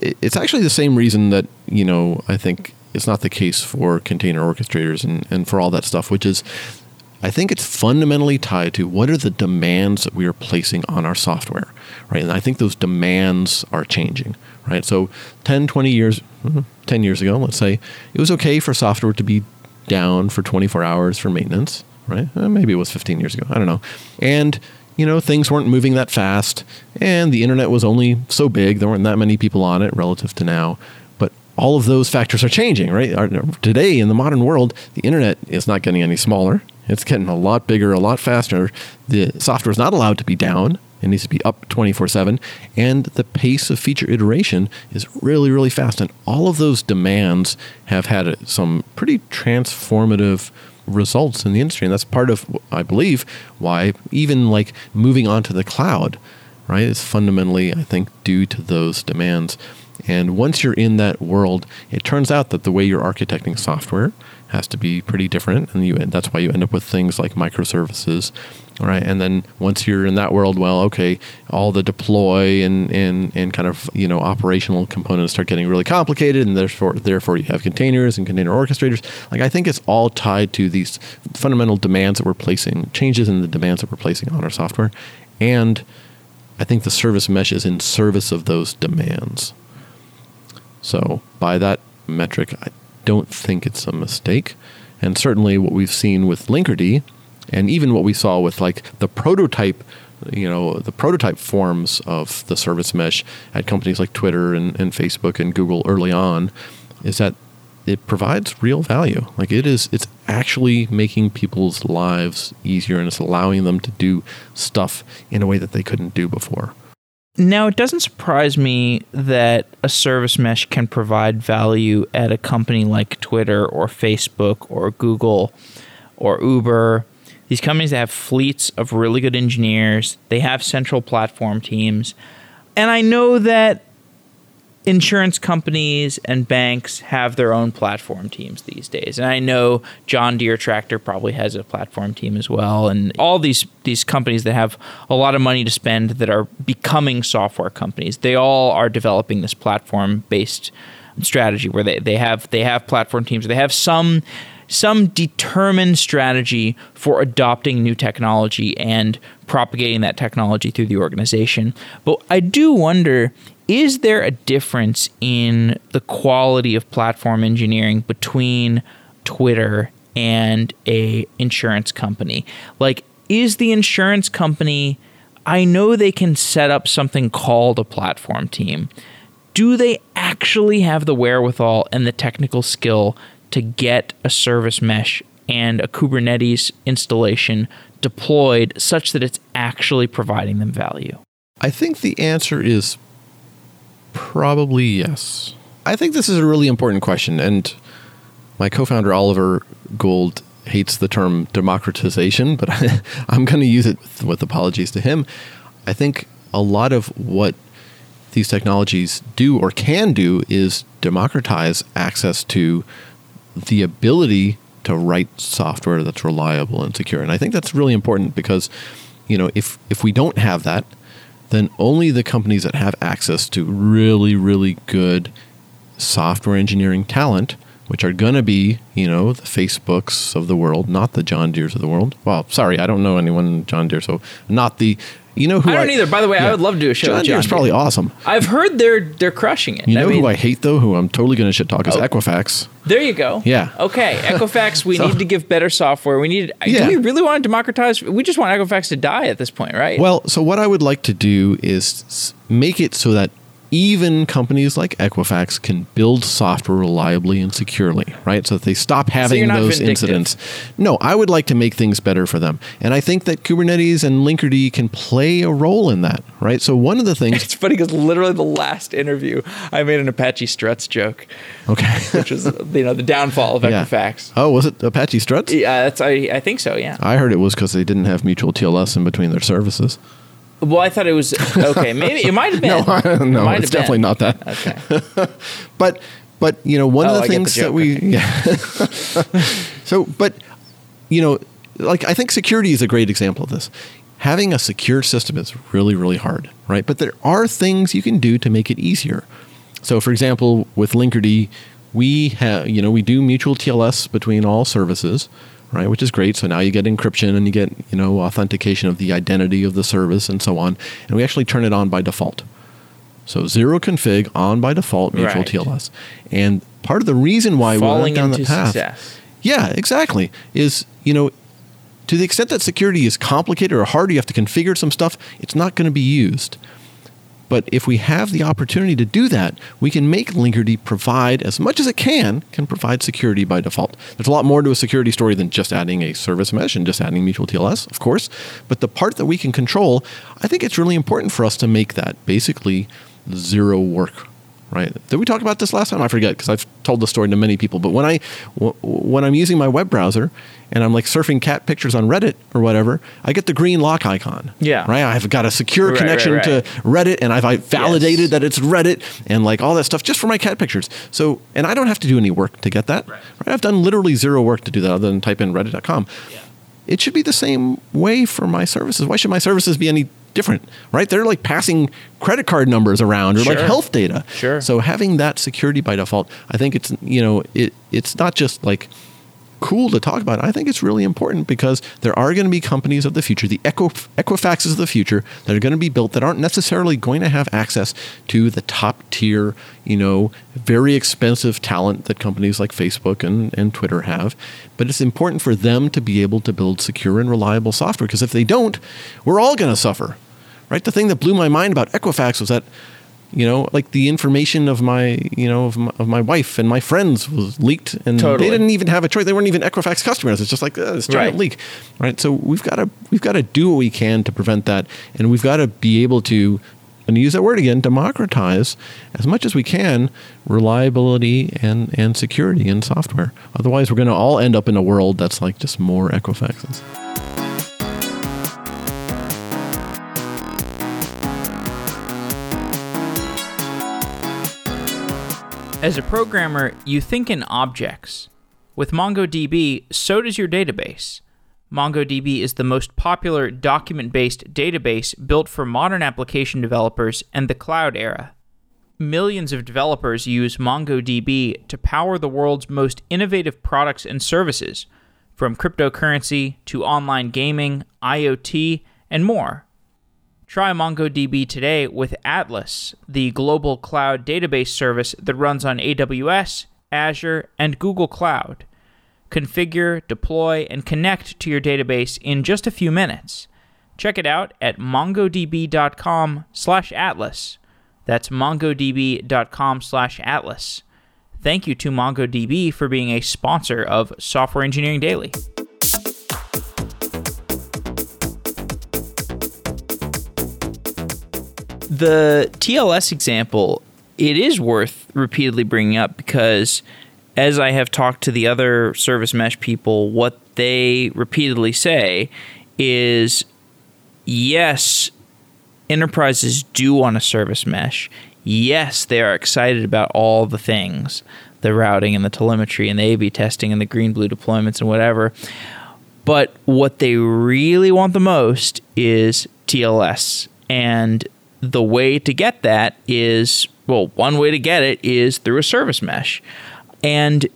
it's actually the same reason that, you know, I think it's not the case for container orchestrators and, and for all that stuff, which is I think it's fundamentally tied to what are the demands that we are placing on our software, right? And I think those demands are changing, right? So 10, 20 years, mm-hmm, 10 years ago, let's say, it was okay for software to be down for 24 hours for maintenance, right? Uh, maybe it was 15 years ago. I don't know. And you know, things weren't moving that fast, and the internet was only so big. There weren't that many people on it relative to now. All of those factors are changing, right? Today, in the modern world, the internet is not getting any smaller. It's getting a lot bigger, a lot faster. The software is not allowed to be down. It needs to be up 24 7. And the pace of feature iteration is really, really fast. And all of those demands have had some pretty transformative results in the industry. And that's part of, I believe, why even like moving on to the cloud, right, is fundamentally, I think, due to those demands. And once you're in that world, it turns out that the way you're architecting software has to be pretty different, and you that's why you end up with things like microservices, right? And then once you're in that world, well, okay, all the deploy and and and kind of you know operational components start getting really complicated, and therefore therefore you have containers and container orchestrators. Like I think it's all tied to these fundamental demands that we're placing, changes in the demands that we're placing on our software, and I think the service mesh is in service of those demands. So by that metric, I don't think it's a mistake. And certainly what we've seen with Linkerd and even what we saw with like the prototype you know the prototype forms of the service mesh at companies like Twitter and, and Facebook and Google early on is that it provides real value. Like it is, it's actually making people's lives easier and it's allowing them to do stuff in a way that they couldn't do before. Now, it doesn't surprise me that a service mesh can provide value at a company like Twitter or Facebook or Google or Uber. These companies that have fleets of really good engineers, they have central platform teams. And I know that insurance companies and banks have their own platform teams these days. And I know John Deere Tractor probably has a platform team as well. And all these these companies that have a lot of money to spend that are becoming software companies, they all are developing this platform based strategy where they, they have they have platform teams. They have some some determined strategy for adopting new technology and propagating that technology through the organization. But I do wonder is there a difference in the quality of platform engineering between Twitter and a insurance company? Like is the insurance company I know they can set up something called a platform team. Do they actually have the wherewithal and the technical skill to get a service mesh and a Kubernetes installation deployed such that it's actually providing them value? I think the answer is probably yes. I think this is a really important question. And my co founder, Oliver Gould, hates the term democratization, but I'm going to use it with apologies to him. I think a lot of what these technologies do or can do is democratize access to the ability to write software that's reliable and secure. And I think that's really important because, you know, if if we don't have that, then only the companies that have access to really, really good software engineering talent which are going to be, you know, the Facebooks of the world, not the John Deeres of the world. Well, sorry, I don't know anyone John Deere, so not the. You know who I don't I, either. By the way, yeah, I would love to do a show. John, John Deere's probably awesome. I've heard they're they're crushing it. You know I mean, who I hate though, who I'm totally going to shit talk is oh, Equifax. There you go. Yeah. Okay, Equifax. We so, need to give better software. We need. Yeah. Do we really want to democratize? We just want Equifax to die at this point, right? Well, so what I would like to do is make it so that even companies like Equifax can build software reliably and securely, right? So that they stop having so those vindictive. incidents. No, I would like to make things better for them. And I think that Kubernetes and Linkerd can play a role in that, right? So one of the things It's funny because literally the last interview I made an Apache Struts joke. Okay. which was you know the downfall of yeah. Equifax. Oh, was it Apache Struts? Yeah, that's I, I think so, yeah. I heard it was because they didn't have mutual TLS in between their services. Well, I thought it was okay. Maybe it might have been. no, no, it it's definitely been. not that. Okay. but but you know one oh, of the I things the that we yeah. so but you know like I think security is a great example of this. Having a secure system is really really hard, right? But there are things you can do to make it easier. So for example, with Linkerd, we have you know we do mutual TLS between all services right? Which is great. So now you get encryption and you get you know authentication of the identity of the service and so on. And we actually turn it on by default. So zero config on by default mutual right. TLS. And part of the reason why Falling we went down the path, success. yeah, exactly, is you know to the extent that security is complicated or hard, you have to configure some stuff. It's not going to be used. But if we have the opportunity to do that, we can make Linkerd provide as much as it can, can provide security by default. There's a lot more to a security story than just adding a service mesh and just adding mutual TLS, of course. But the part that we can control, I think it's really important for us to make that basically zero work right? Did we talk about this last time? I forget because I've told the story to many people. But when I w- when I'm using my web browser and I'm like surfing cat pictures on Reddit or whatever, I get the green lock icon. Yeah. Right. I've got a secure right, connection right, right. to Reddit, and I've validated yes. that it's Reddit and like all that stuff just for my cat pictures. So, and I don't have to do any work to get that. Right. I've done literally zero work to do that other than type in Reddit.com. Yeah. It should be the same way for my services. Why should my services be any different, right? They're like passing credit card numbers around or sure. like health data. Sure. So having that security by default, I think it's you know it it's not just like cool to talk about. I think it's really important because there are going to be companies of the future, the Equif- Equifaxes of the future, that are going to be built that aren't necessarily going to have access to the top tier, you know, very expensive talent that companies like Facebook and, and Twitter have. But it's important for them to be able to build secure and reliable software because if they don't, we're all going to suffer right? The thing that blew my mind about Equifax was that, you know, like the information of my, you know, of my, of my wife and my friends was leaked, and totally. they didn't even have a choice. They weren't even Equifax customers. It's just like uh, this giant right. leak, right? So we've got to we've got to do what we can to prevent that, and we've got to be able to. And use that word again, democratize as much as we can reliability and, and security in software. Otherwise, we're going to all end up in a world that's like just more Equifaxes. As a programmer, you think in objects. With MongoDB, so does your database. MongoDB is the most popular document based database built for modern application developers and the cloud era. Millions of developers use MongoDB to power the world's most innovative products and services, from cryptocurrency to online gaming, IoT, and more. Try MongoDB today with Atlas, the global cloud database service that runs on AWS, Azure, and Google Cloud. Configure, deploy, and connect to your database in just a few minutes. Check it out at mongodb.com/atlas. That's mongodb.com/atlas. Thank you to MongoDB for being a sponsor of Software Engineering Daily. The TLS example, it is worth repeatedly bringing up because as I have talked to the other service mesh people, what they repeatedly say is yes, enterprises do want a service mesh. Yes, they are excited about all the things the routing and the telemetry and the A B testing and the green blue deployments and whatever. But what they really want the most is TLS. And the way to get that is well, one way to get it is through a service mesh. And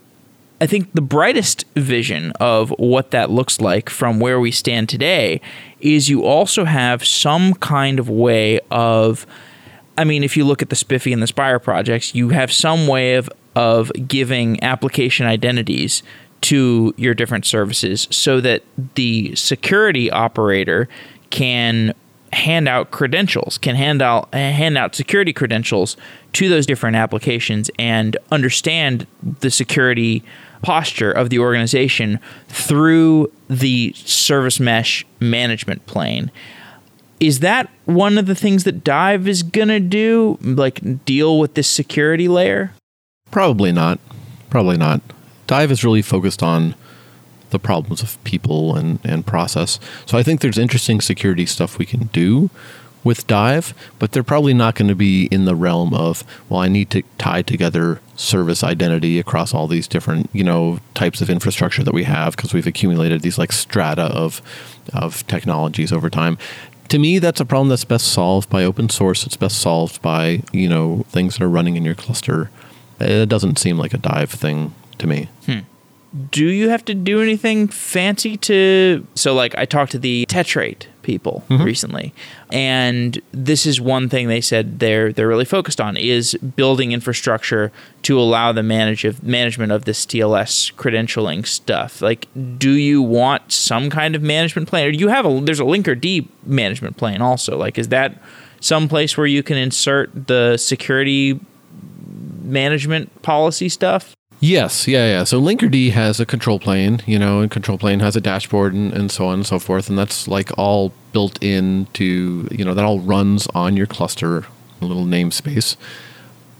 I think the brightest vision of what that looks like from where we stand today is you also have some kind of way of I mean, if you look at the SPIFFE and the Spire projects, you have some way of of giving application identities to your different services so that the security operator can hand out credentials, can hand out hand out security credentials to those different applications and understand the security posture of the organization through the service mesh management plane. Is that one of the things that Dive is going to do like deal with this security layer? Probably not. Probably not. Dive is really focused on the problems of people and, and process. So I think there's interesting security stuff we can do with Dive, but they're probably not going to be in the realm of, well, I need to tie together service identity across all these different, you know, types of infrastructure that we have because we've accumulated these like strata of of technologies over time. To me, that's a problem that's best solved by open source. It's best solved by, you know, things that are running in your cluster. It doesn't seem like a Dive thing to me. Hmm do you have to do anything fancy to so like i talked to the tetrate people mm-hmm. recently and this is one thing they said they're they're really focused on is building infrastructure to allow the manage of, management of this tls credentialing stuff. Like do you want some kind of management plane? Or do you have a there's a linkerd management plane also. Like is that some place where you can insert the security management policy stuff Yes, yeah, yeah. So Linkerd has a control plane, you know, and control plane has a dashboard and, and so on and so forth. And that's like all built into, you know, that all runs on your cluster, a little namespace.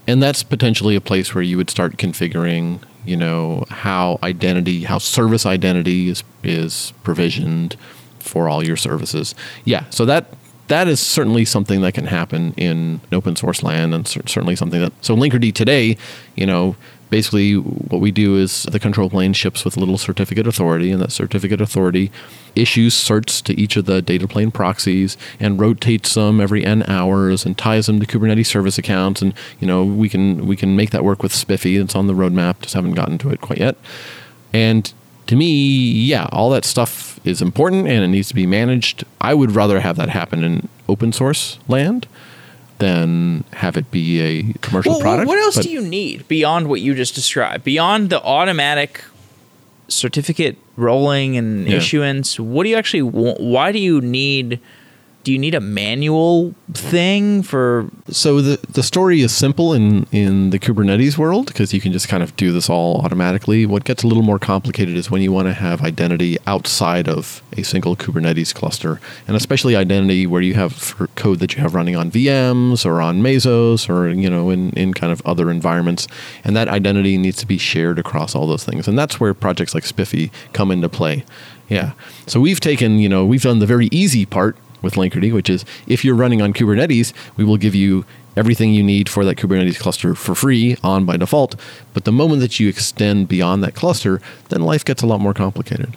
And that's potentially a place where you would start configuring, you know, how identity, how service identity is is provisioned for all your services. Yeah, so that that is certainly something that can happen in open source land and certainly something that so Linkerd today, you know, basically what we do is the control plane ships with a little certificate authority, and that certificate authority issues certs to each of the data plane proxies and rotates them every n hours and ties them to Kubernetes service accounts. And you know we can we can make that work with SPIFFE It's on the roadmap. Just haven't gotten to it quite yet. And to me, yeah, all that stuff is important and it needs to be managed. I would rather have that happen in open source land than have it be a commercial well, product. What else but do you need beyond what you just described? Beyond the automatic certificate rolling and yeah. issuance, what do you actually want? Why do you need do you need a manual thing for so the the story is simple in in the kubernetes world because you can just kind of do this all automatically. What gets a little more complicated is when you want to have identity outside of a single kubernetes cluster and especially identity where you have code that you have running on vms or on mesos or you know in in kind of other environments and that identity needs to be shared across all those things and that's where projects like SPIFFE come into play. Yeah. So we've taken you know we've done the very easy part with Linkerd, which is if you're running on Kubernetes, we will give you everything you need for that Kubernetes cluster for free on by default. But the moment that you extend beyond that cluster, then life gets a lot more complicated.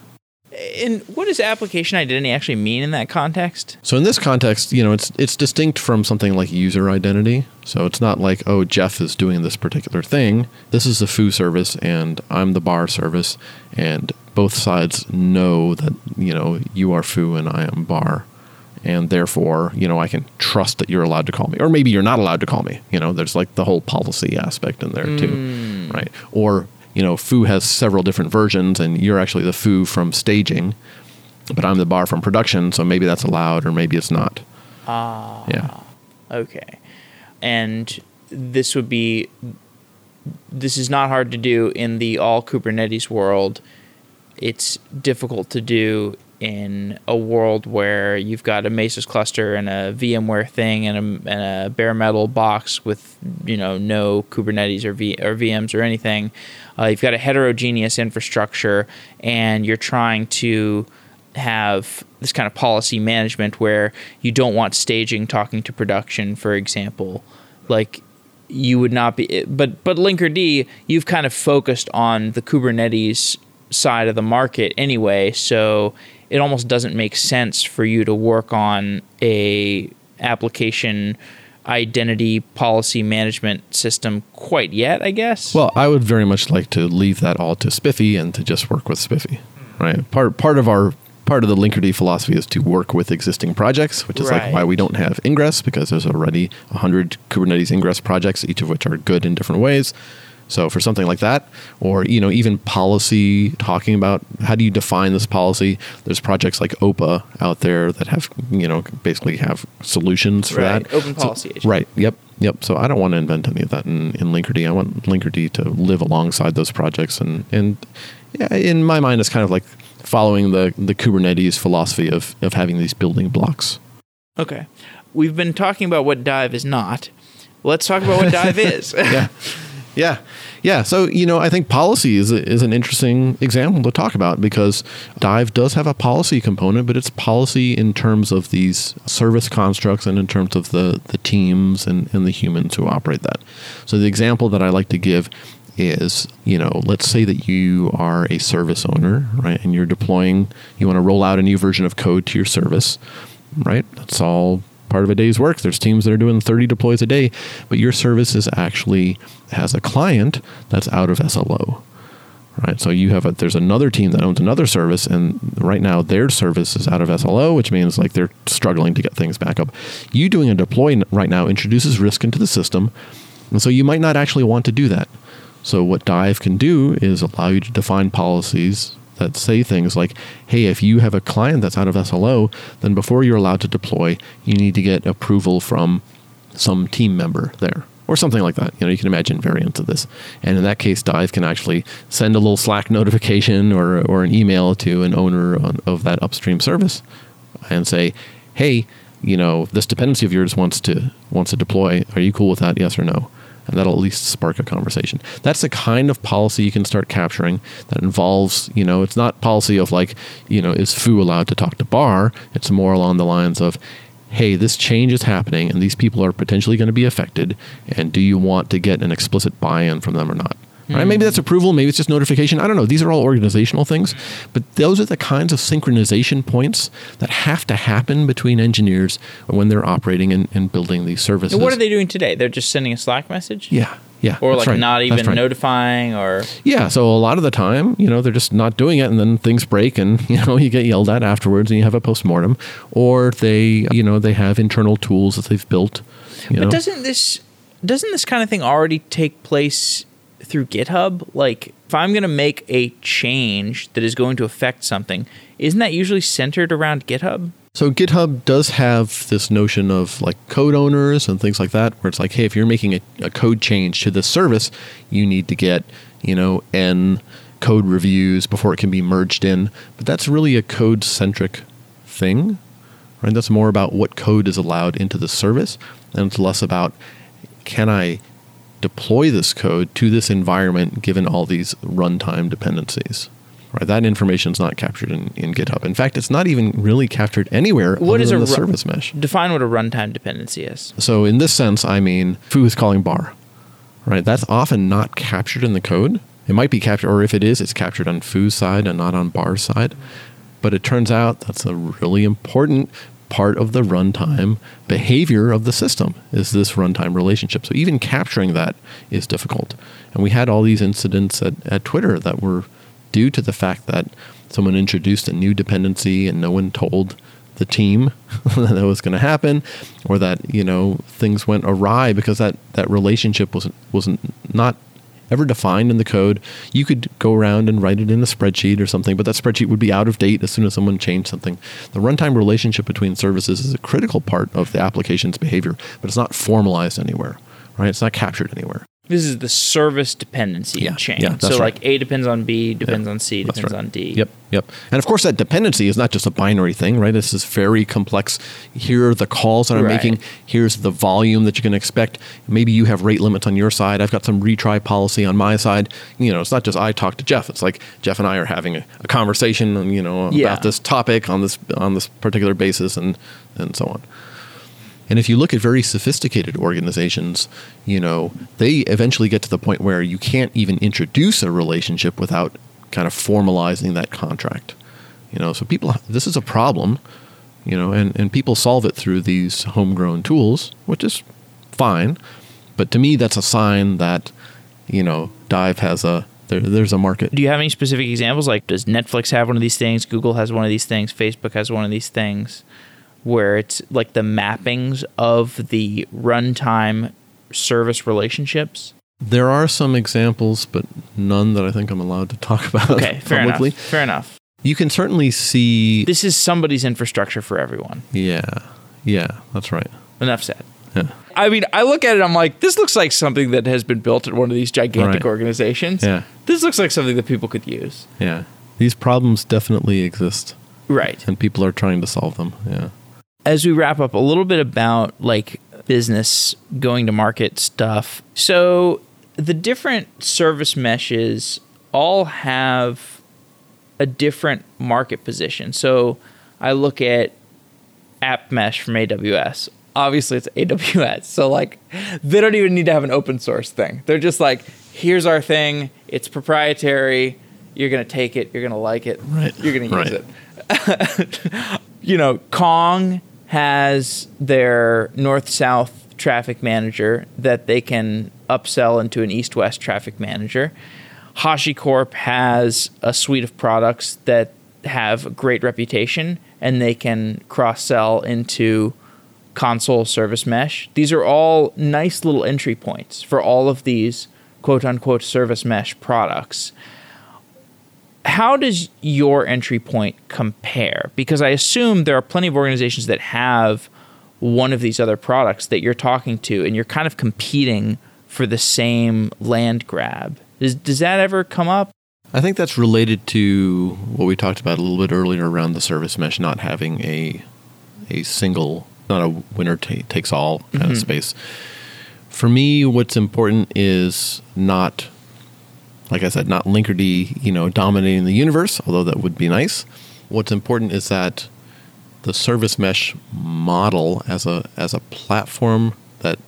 And what does application identity actually mean in that context? So in this context, you know, it's it's distinct from something like user identity. So it's not like, oh, Jeff is doing this particular thing. This is the foo service and I'm the bar service and both sides know that, you know, you are foo and I am bar. And therefore, you know, I can trust that you're allowed to call me. Or maybe you're not allowed to call me. You know, there's like the whole policy aspect in there too. Right. Or you know, foo has several different versions, and you're actually the foo from staging, but I'm the bar from production, so maybe that's allowed, or maybe it's not. Ah. Yeah. Okay. And this would be this is not hard to do in the all Kubernetes world. It's difficult to do in a world where you've got a Mesos cluster and a VMware thing and a, and a bare metal box with you know no Kubernetes or v, or VMs or anything. Uh, you've got a heterogeneous infrastructure, and you're trying to have this kind of policy management where you don't want staging talking to production, for example. Like you would not be, but but Linkerd, you've kind of focused on the Kubernetes side of the market anyway, so it almost doesn't make sense for you to work on a application identity policy management system quite yet, I guess. Well, I would very much like to leave that all to SPIFFE and to just work with SPIFFE. Right. Part part of our part of the Linkerd philosophy is to work with existing projects, which is Right. like why we don't have Ingress because there's already 100 Kubernetes Ingress projects, each of which are good in different ways. So for something like that, or you know, even policy talking about how do you define this policy? There's projects like OPA out there that have you know basically have solutions for Right, that. Open Policy Agent. right. Yep. Yep. So I don't want to invent any of that in, in Linkerd. I want Linkerd to live alongside those projects, and and yeah, in my mind, it's kind of like following the the Kubernetes philosophy of of having these building blocks. Okay. We've been talking about what Dive is not. Let's talk about what Dive is. yeah. Yeah. Yeah. So, you know, I think policy is, is an interesting example to talk about because Dive does have a policy component, but it's policy in terms of these service constructs and in terms of the, the teams and, and the humans who operate that. So, the example that I like to give is, you know, let's say that you are a service owner, right? And you're deploying, you want to roll out a new version of code to your service, right? That's all part of a day's work. There's teams that are doing 30 deploys a day, but your service is actually has a client that's out of SLO. Right. So you have a there's another team that owns another service and right now their service is out of SLO, which means like they're struggling to get things back up. You doing a deploy right now introduces risk into the system. And so you might not actually want to do that. So what Dive can do is allow you to define policies that say things like, hey, if you have a client that's out of SLO, then before you're allowed to deploy, you need to get approval from some team member there. Or something like that. You know, you can imagine variants of this. And in that case, Dive can actually send a little Slack notification or, or an email to an owner on, of that upstream service and say, hey, you know, this dependency of yours wants to wants to deploy. Are you cool with that? Yes or no? And that'll at least spark a conversation. That's the kind of policy you can start capturing that involves, you know, it's not policy of like, you know, is foo allowed to talk to bar? It's more along the lines of, hey, this change is happening and these people are potentially going to be affected. And do you want to get an explicit buy in from them or not? Right? Maybe that's approval, maybe it's just notification. I don't know. These are all organizational things, but those are the kinds of synchronization points that have to happen between engineers when they're operating and, and building these services. And what are they doing today? They're just sending a Slack message? Yeah, yeah. Or like right. not even right. notifying or Yeah, so a lot of the time, you know, they're just not doing it and then things break and, you know, you get yelled at afterwards and you have a postmortem or they, you know, they have internal tools that they've built, you know. But doesn't this doesn't this kind of thing already take place through GitHub? Like if I'm going to make a change that is going to affect something, isn't that usually centered around GitHub? So GitHub does have this notion of like code owners and things like that, where it's like, hey, if you're making a, a code change to this service, you need to get, you know, n code reviews before it can be merged in. But that's really a code centric thing, right? That's more about what code is allowed into the service, and it's less about can I deploy this code to this environment given all these runtime dependencies. Right, that information is not captured in, in GitHub. In fact, it's not even really captured anywhere What is a the service mesh. Define what a runtime dependency is. So in this sense, I mean, foo is calling bar, right? That's often not captured in the code. It might be captured, or if it is, it's captured on foo's side and not on bar's side. But it turns out that's a really important part of the runtime behavior of the system is this runtime relationship. So even capturing that is difficult. And we had all these incidents at, at Twitter that were due to the fact that someone introduced a new dependency and no one told the team that, was going to happen or that you know things went awry because that that relationship wasn't wasn't not ever defined in the code you could go around and write it in a spreadsheet or something but that spreadsheet would be out of date as soon as someone changed something. The runtime relationship between services is a critical part of the application's behavior but it's not formalized anywhere right? It's not captured anywhere This is the service dependency Yeah, chain. yeah, that's so right. like A depends on B, depends Yeah, on C, depends right. on D. Yep, yep. And of course, that dependency is not just a binary thing, right? This is very complex. Here are the calls that I'm Right. making. Here's the volume that you can expect. Maybe you have rate limits on your side. I've got some retry policy on my side. You know, it's not just I talk to Jeff. It's like Jeff and I are having a, a conversation, you know, about this topic on this on this particular basis, and and so on. And if you look at very sophisticated organizations, you know, they eventually get to the point where you can't even introduce a relationship without kind of formalizing that contract. You know, so people this is a problem, you know, and, and people solve it through these homegrown tools, which is fine. But to me that's a sign that, you know, Dive has a there, there's a market. Do you have any specific examples? Like, does Netflix have one of these things? Google has one of these things. Facebook has one of these things, where it's like the mappings of the runtime service relationships. There are some examples, but none that I think I'm allowed to talk about Okay, fair publicly. enough. Fair enough. You can certainly see This is somebody's infrastructure for everyone. Yeah. Yeah, that's right. Enough said. Yeah. I mean, I look at it, I'm like, this looks like something that has been built at one of these gigantic Right. organizations. Yeah. This looks like something that people could use. Yeah. These problems definitely exist Right. and people are trying to solve them. Yeah. As we wrap up a little bit about like business going to market stuff. So the different service meshes all have a different market position. So i look at app mesh from aws obviously it's aws so like they don't even need to have an open source thing. They're just like here's our thing. It's proprietary. You're going to take it. You're going to like it. Right. you're going to use Right. it. You know, Kong has their north south traffic manager that they can upsell into an east west traffic manager. HashiCorp has a suite of products that have a great reputation and they can cross sell into Consul service mesh. These are all nice little entry points for all of these quote unquote service mesh products how does your entry point compare? Because I assume there are plenty of organizations that have one of these other products that you're talking to, and you're kind of competing for the same land grab. Does, does that ever come up? I think that's related to what we talked about a little bit earlier around the service mesh not having a a single, not a winner ta- takes all kind of mm-hmm. space. For me, what's important is not, like I said, not Linkerd, you know, dominating the universe, although that would be nice. What's important is that the service mesh model as a as a platform that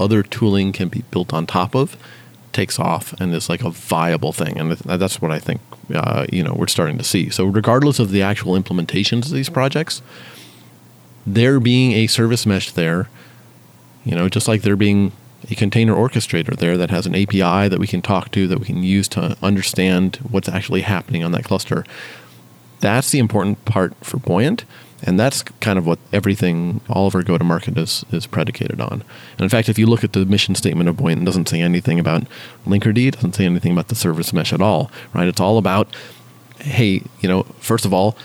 other tooling can be built on top of takes off and is like a viable thing and that's what i think uh, you know we're starting to see so regardless of the actual implementations of these projects there being a service mesh there you know just like there being a container orchestrator there that has an api that we can talk to that we can use to understand what's actually happening on that cluster that's the important part for Buoyant, and that's kind of what everything, all of our go to market is is predicated on. And in fact, if you look at the mission statement of Buoyant, it doesn't say anything about Linkerd, it doesn't say anything about the service mesh at all, right? It's all about, hey, you know, first of all,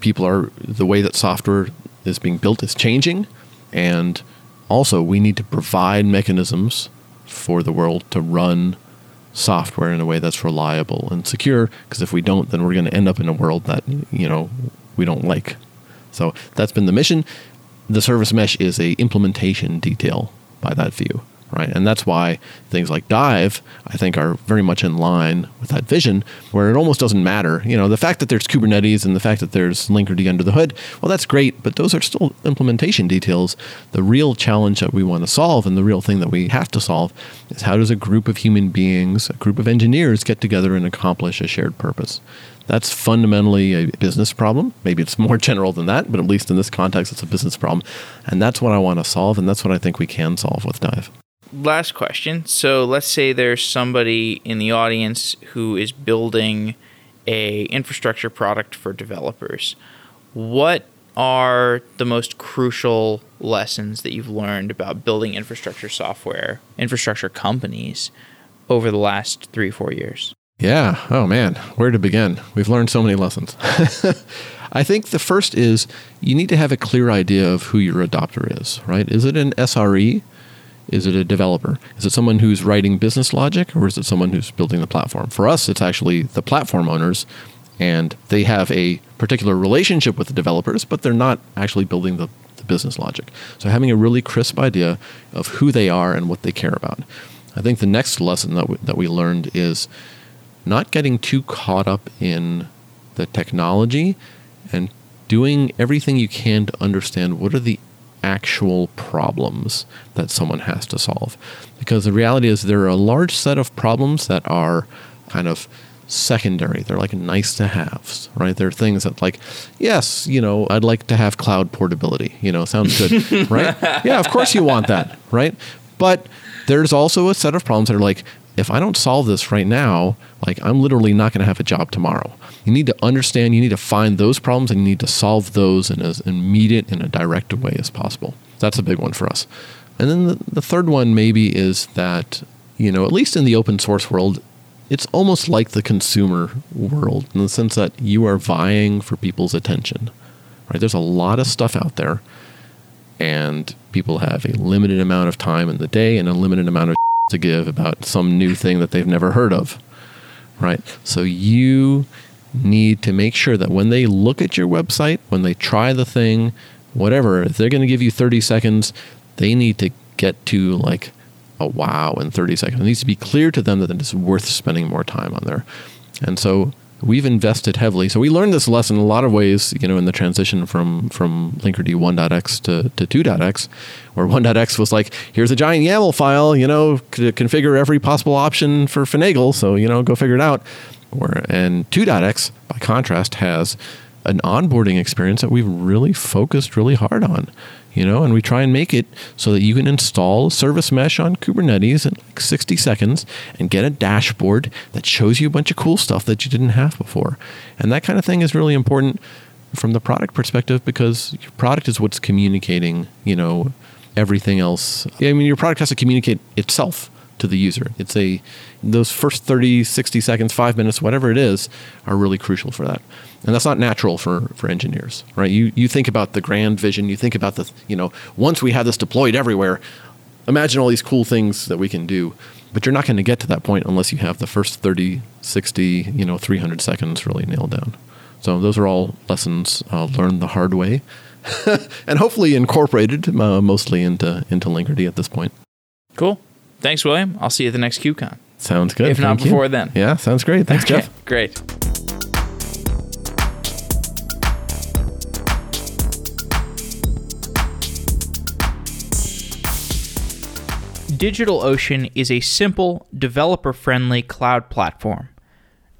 people are the way that software is being built is changing, and also we need to provide mechanisms for the world to run software in a way that's reliable and secure because if we don't then we're going to end up in a world that you know we don't like. So that's been the mission. The service mesh is a implementation detail by that view right? And that's why things like Dive, I think, are very much in line with that vision, where it almost doesn't matter. You know, the fact that there's Kubernetes and the fact that there's Linkerd under the hood, well, that's great, but those are still implementation details. The real challenge that we want to solve, and the real thing that we have to solve, is how does a group of human beings, a group of engineers, get together and accomplish a shared purpose? That's fundamentally a business problem. Maybe it's more general than that, but at least in this context, it's a business problem. And that's what I want to solve, and that's what I think we can solve with Dive. Last question. So let's say there's somebody in the audience who is building a infrastructure product for developers. What are the most crucial lessons that you've learned about building infrastructure software, infrastructure companies over the last three, four years? Yeah. Oh, man. Where to begin? We've learned so many lessons. I think the first is you need to have a clear idea of who your adopter is, right? Is it an SRE? Is it a developer? Is it someone who's writing business logic or is it someone who's building the platform? For us, it's actually the platform owners and they have a particular relationship with the developers, but they're not actually building the, the business logic. So having a really crisp idea of who they are and what they care about. I think the next lesson that we, that we learned is not getting too caught up in the technology and doing everything you can to understand what are the actual problems that someone has to solve. Because the reality is, there are a large set of problems that are kind of secondary. They're like nice to haves, right? They're things that, like, yes, you know, I'd like to have cloud portability. You know, sounds good, right? Yeah, of course you want that, right? But there's also a set of problems that are like, if I don't solve this right now, like I'm literally not going to have a job tomorrow. You need to understand, you need to find those problems and you need to solve those in as immediate and a direct way as possible. That's a big one for us. And then the, the third one maybe is that, you know, at least in the open source world, it's almost like the consumer world in the sense that you are vying for people's attention. Right? There's a lot of stuff out there and people have a limited amount of time in the day and a limited amount of to give about some new thing that they've never heard of. Right? So you need to make sure that when they look at your website, when they try the thing, whatever, if they're going to give you 30 seconds, they need to get to like a wow in 30 seconds. It needs to be clear to them that it's worth spending more time on there. And so we've invested heavily. So we learned this lesson in a lot of ways, you know, in the transition from from Linkerd 1.x to, to 2.x, where 1.x was like, here's a giant YAML file, you know, to configure every possible option for Finagle. So, you know, go figure it out. Where, and 2.x, by contrast, has an onboarding experience that we've really focused really hard on you know, and we try and make it so that you can install service mesh on Kubernetes in like 60 seconds and get a dashboard that shows you a bunch of cool stuff that you didn't have before. And that kind of thing is really important from the product perspective because your product is what's communicating, you know, everything else. I mean, your product has to communicate itself to the user. It's a those first 30, 60 seconds, 5 minutes, whatever it is, are really crucial for that. And that's not natural for for engineers, right? You you think about the grand vision, you think about the, you know, once we have this deployed everywhere, imagine all these cool things that we can do. But you're not going to get to that point unless you have the first 30, 60, you know, 300 seconds really nailed down. So those are all lessons uh, learned the hard way, and hopefully incorporated uh, mostly into into Linkerd at this point. Cool. Thanks, William. I'll see you at the next QCon. Sounds good. If not Thank you. before then. Yeah, sounds great. Thanks, Okay, Jeff. Great. DigitalOcean is a simple, developer friendly cloud platform.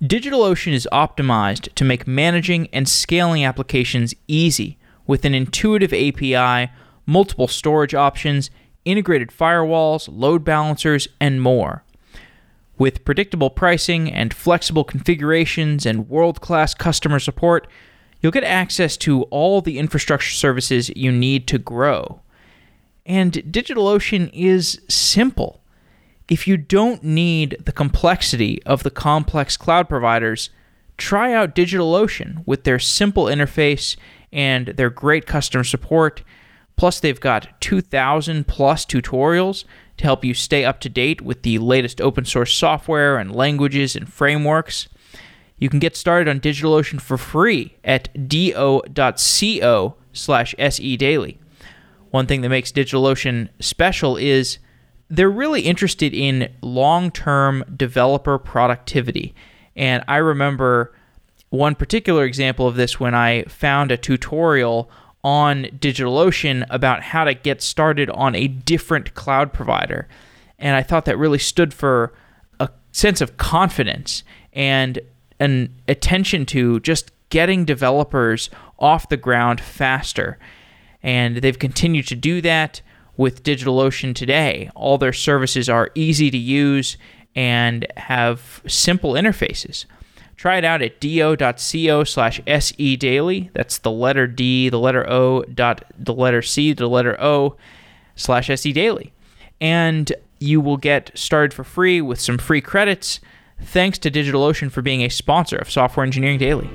DigitalOcean is optimized to make managing and scaling applications easy with an intuitive API, multiple storage options, integrated firewalls, load balancers, and more. With predictable pricing and flexible configurations and world class customer support, you'll get access to all the infrastructure services you need to grow. And DigitalOcean is simple. If you don't need the complexity of the complex cloud providers, try out DigitalOcean with their simple interface and their great customer support. Plus, they've got 2,000 plus tutorials to help you stay up to date with the latest open source software and languages and frameworks. You can get started on DigitalOcean for free at do.co slash sedaily. One thing that makes DigitalOcean special is they're really interested in long term developer productivity. And I remember one particular example of this when I found a tutorial on DigitalOcean about how to get started on a different cloud provider. And I thought that really stood for a sense of confidence and an attention to just getting developers off the ground faster. And they've continued to do that with DigitalOcean today. All their services are easy to use and have simple interfaces. Try it out at do.co slash se daily. That's the letter D, the letter O, dot the letter C, the letter O slash se daily. And you will get started for free with some free credits. Thanks to DigitalOcean for being a sponsor of Software Engineering Daily.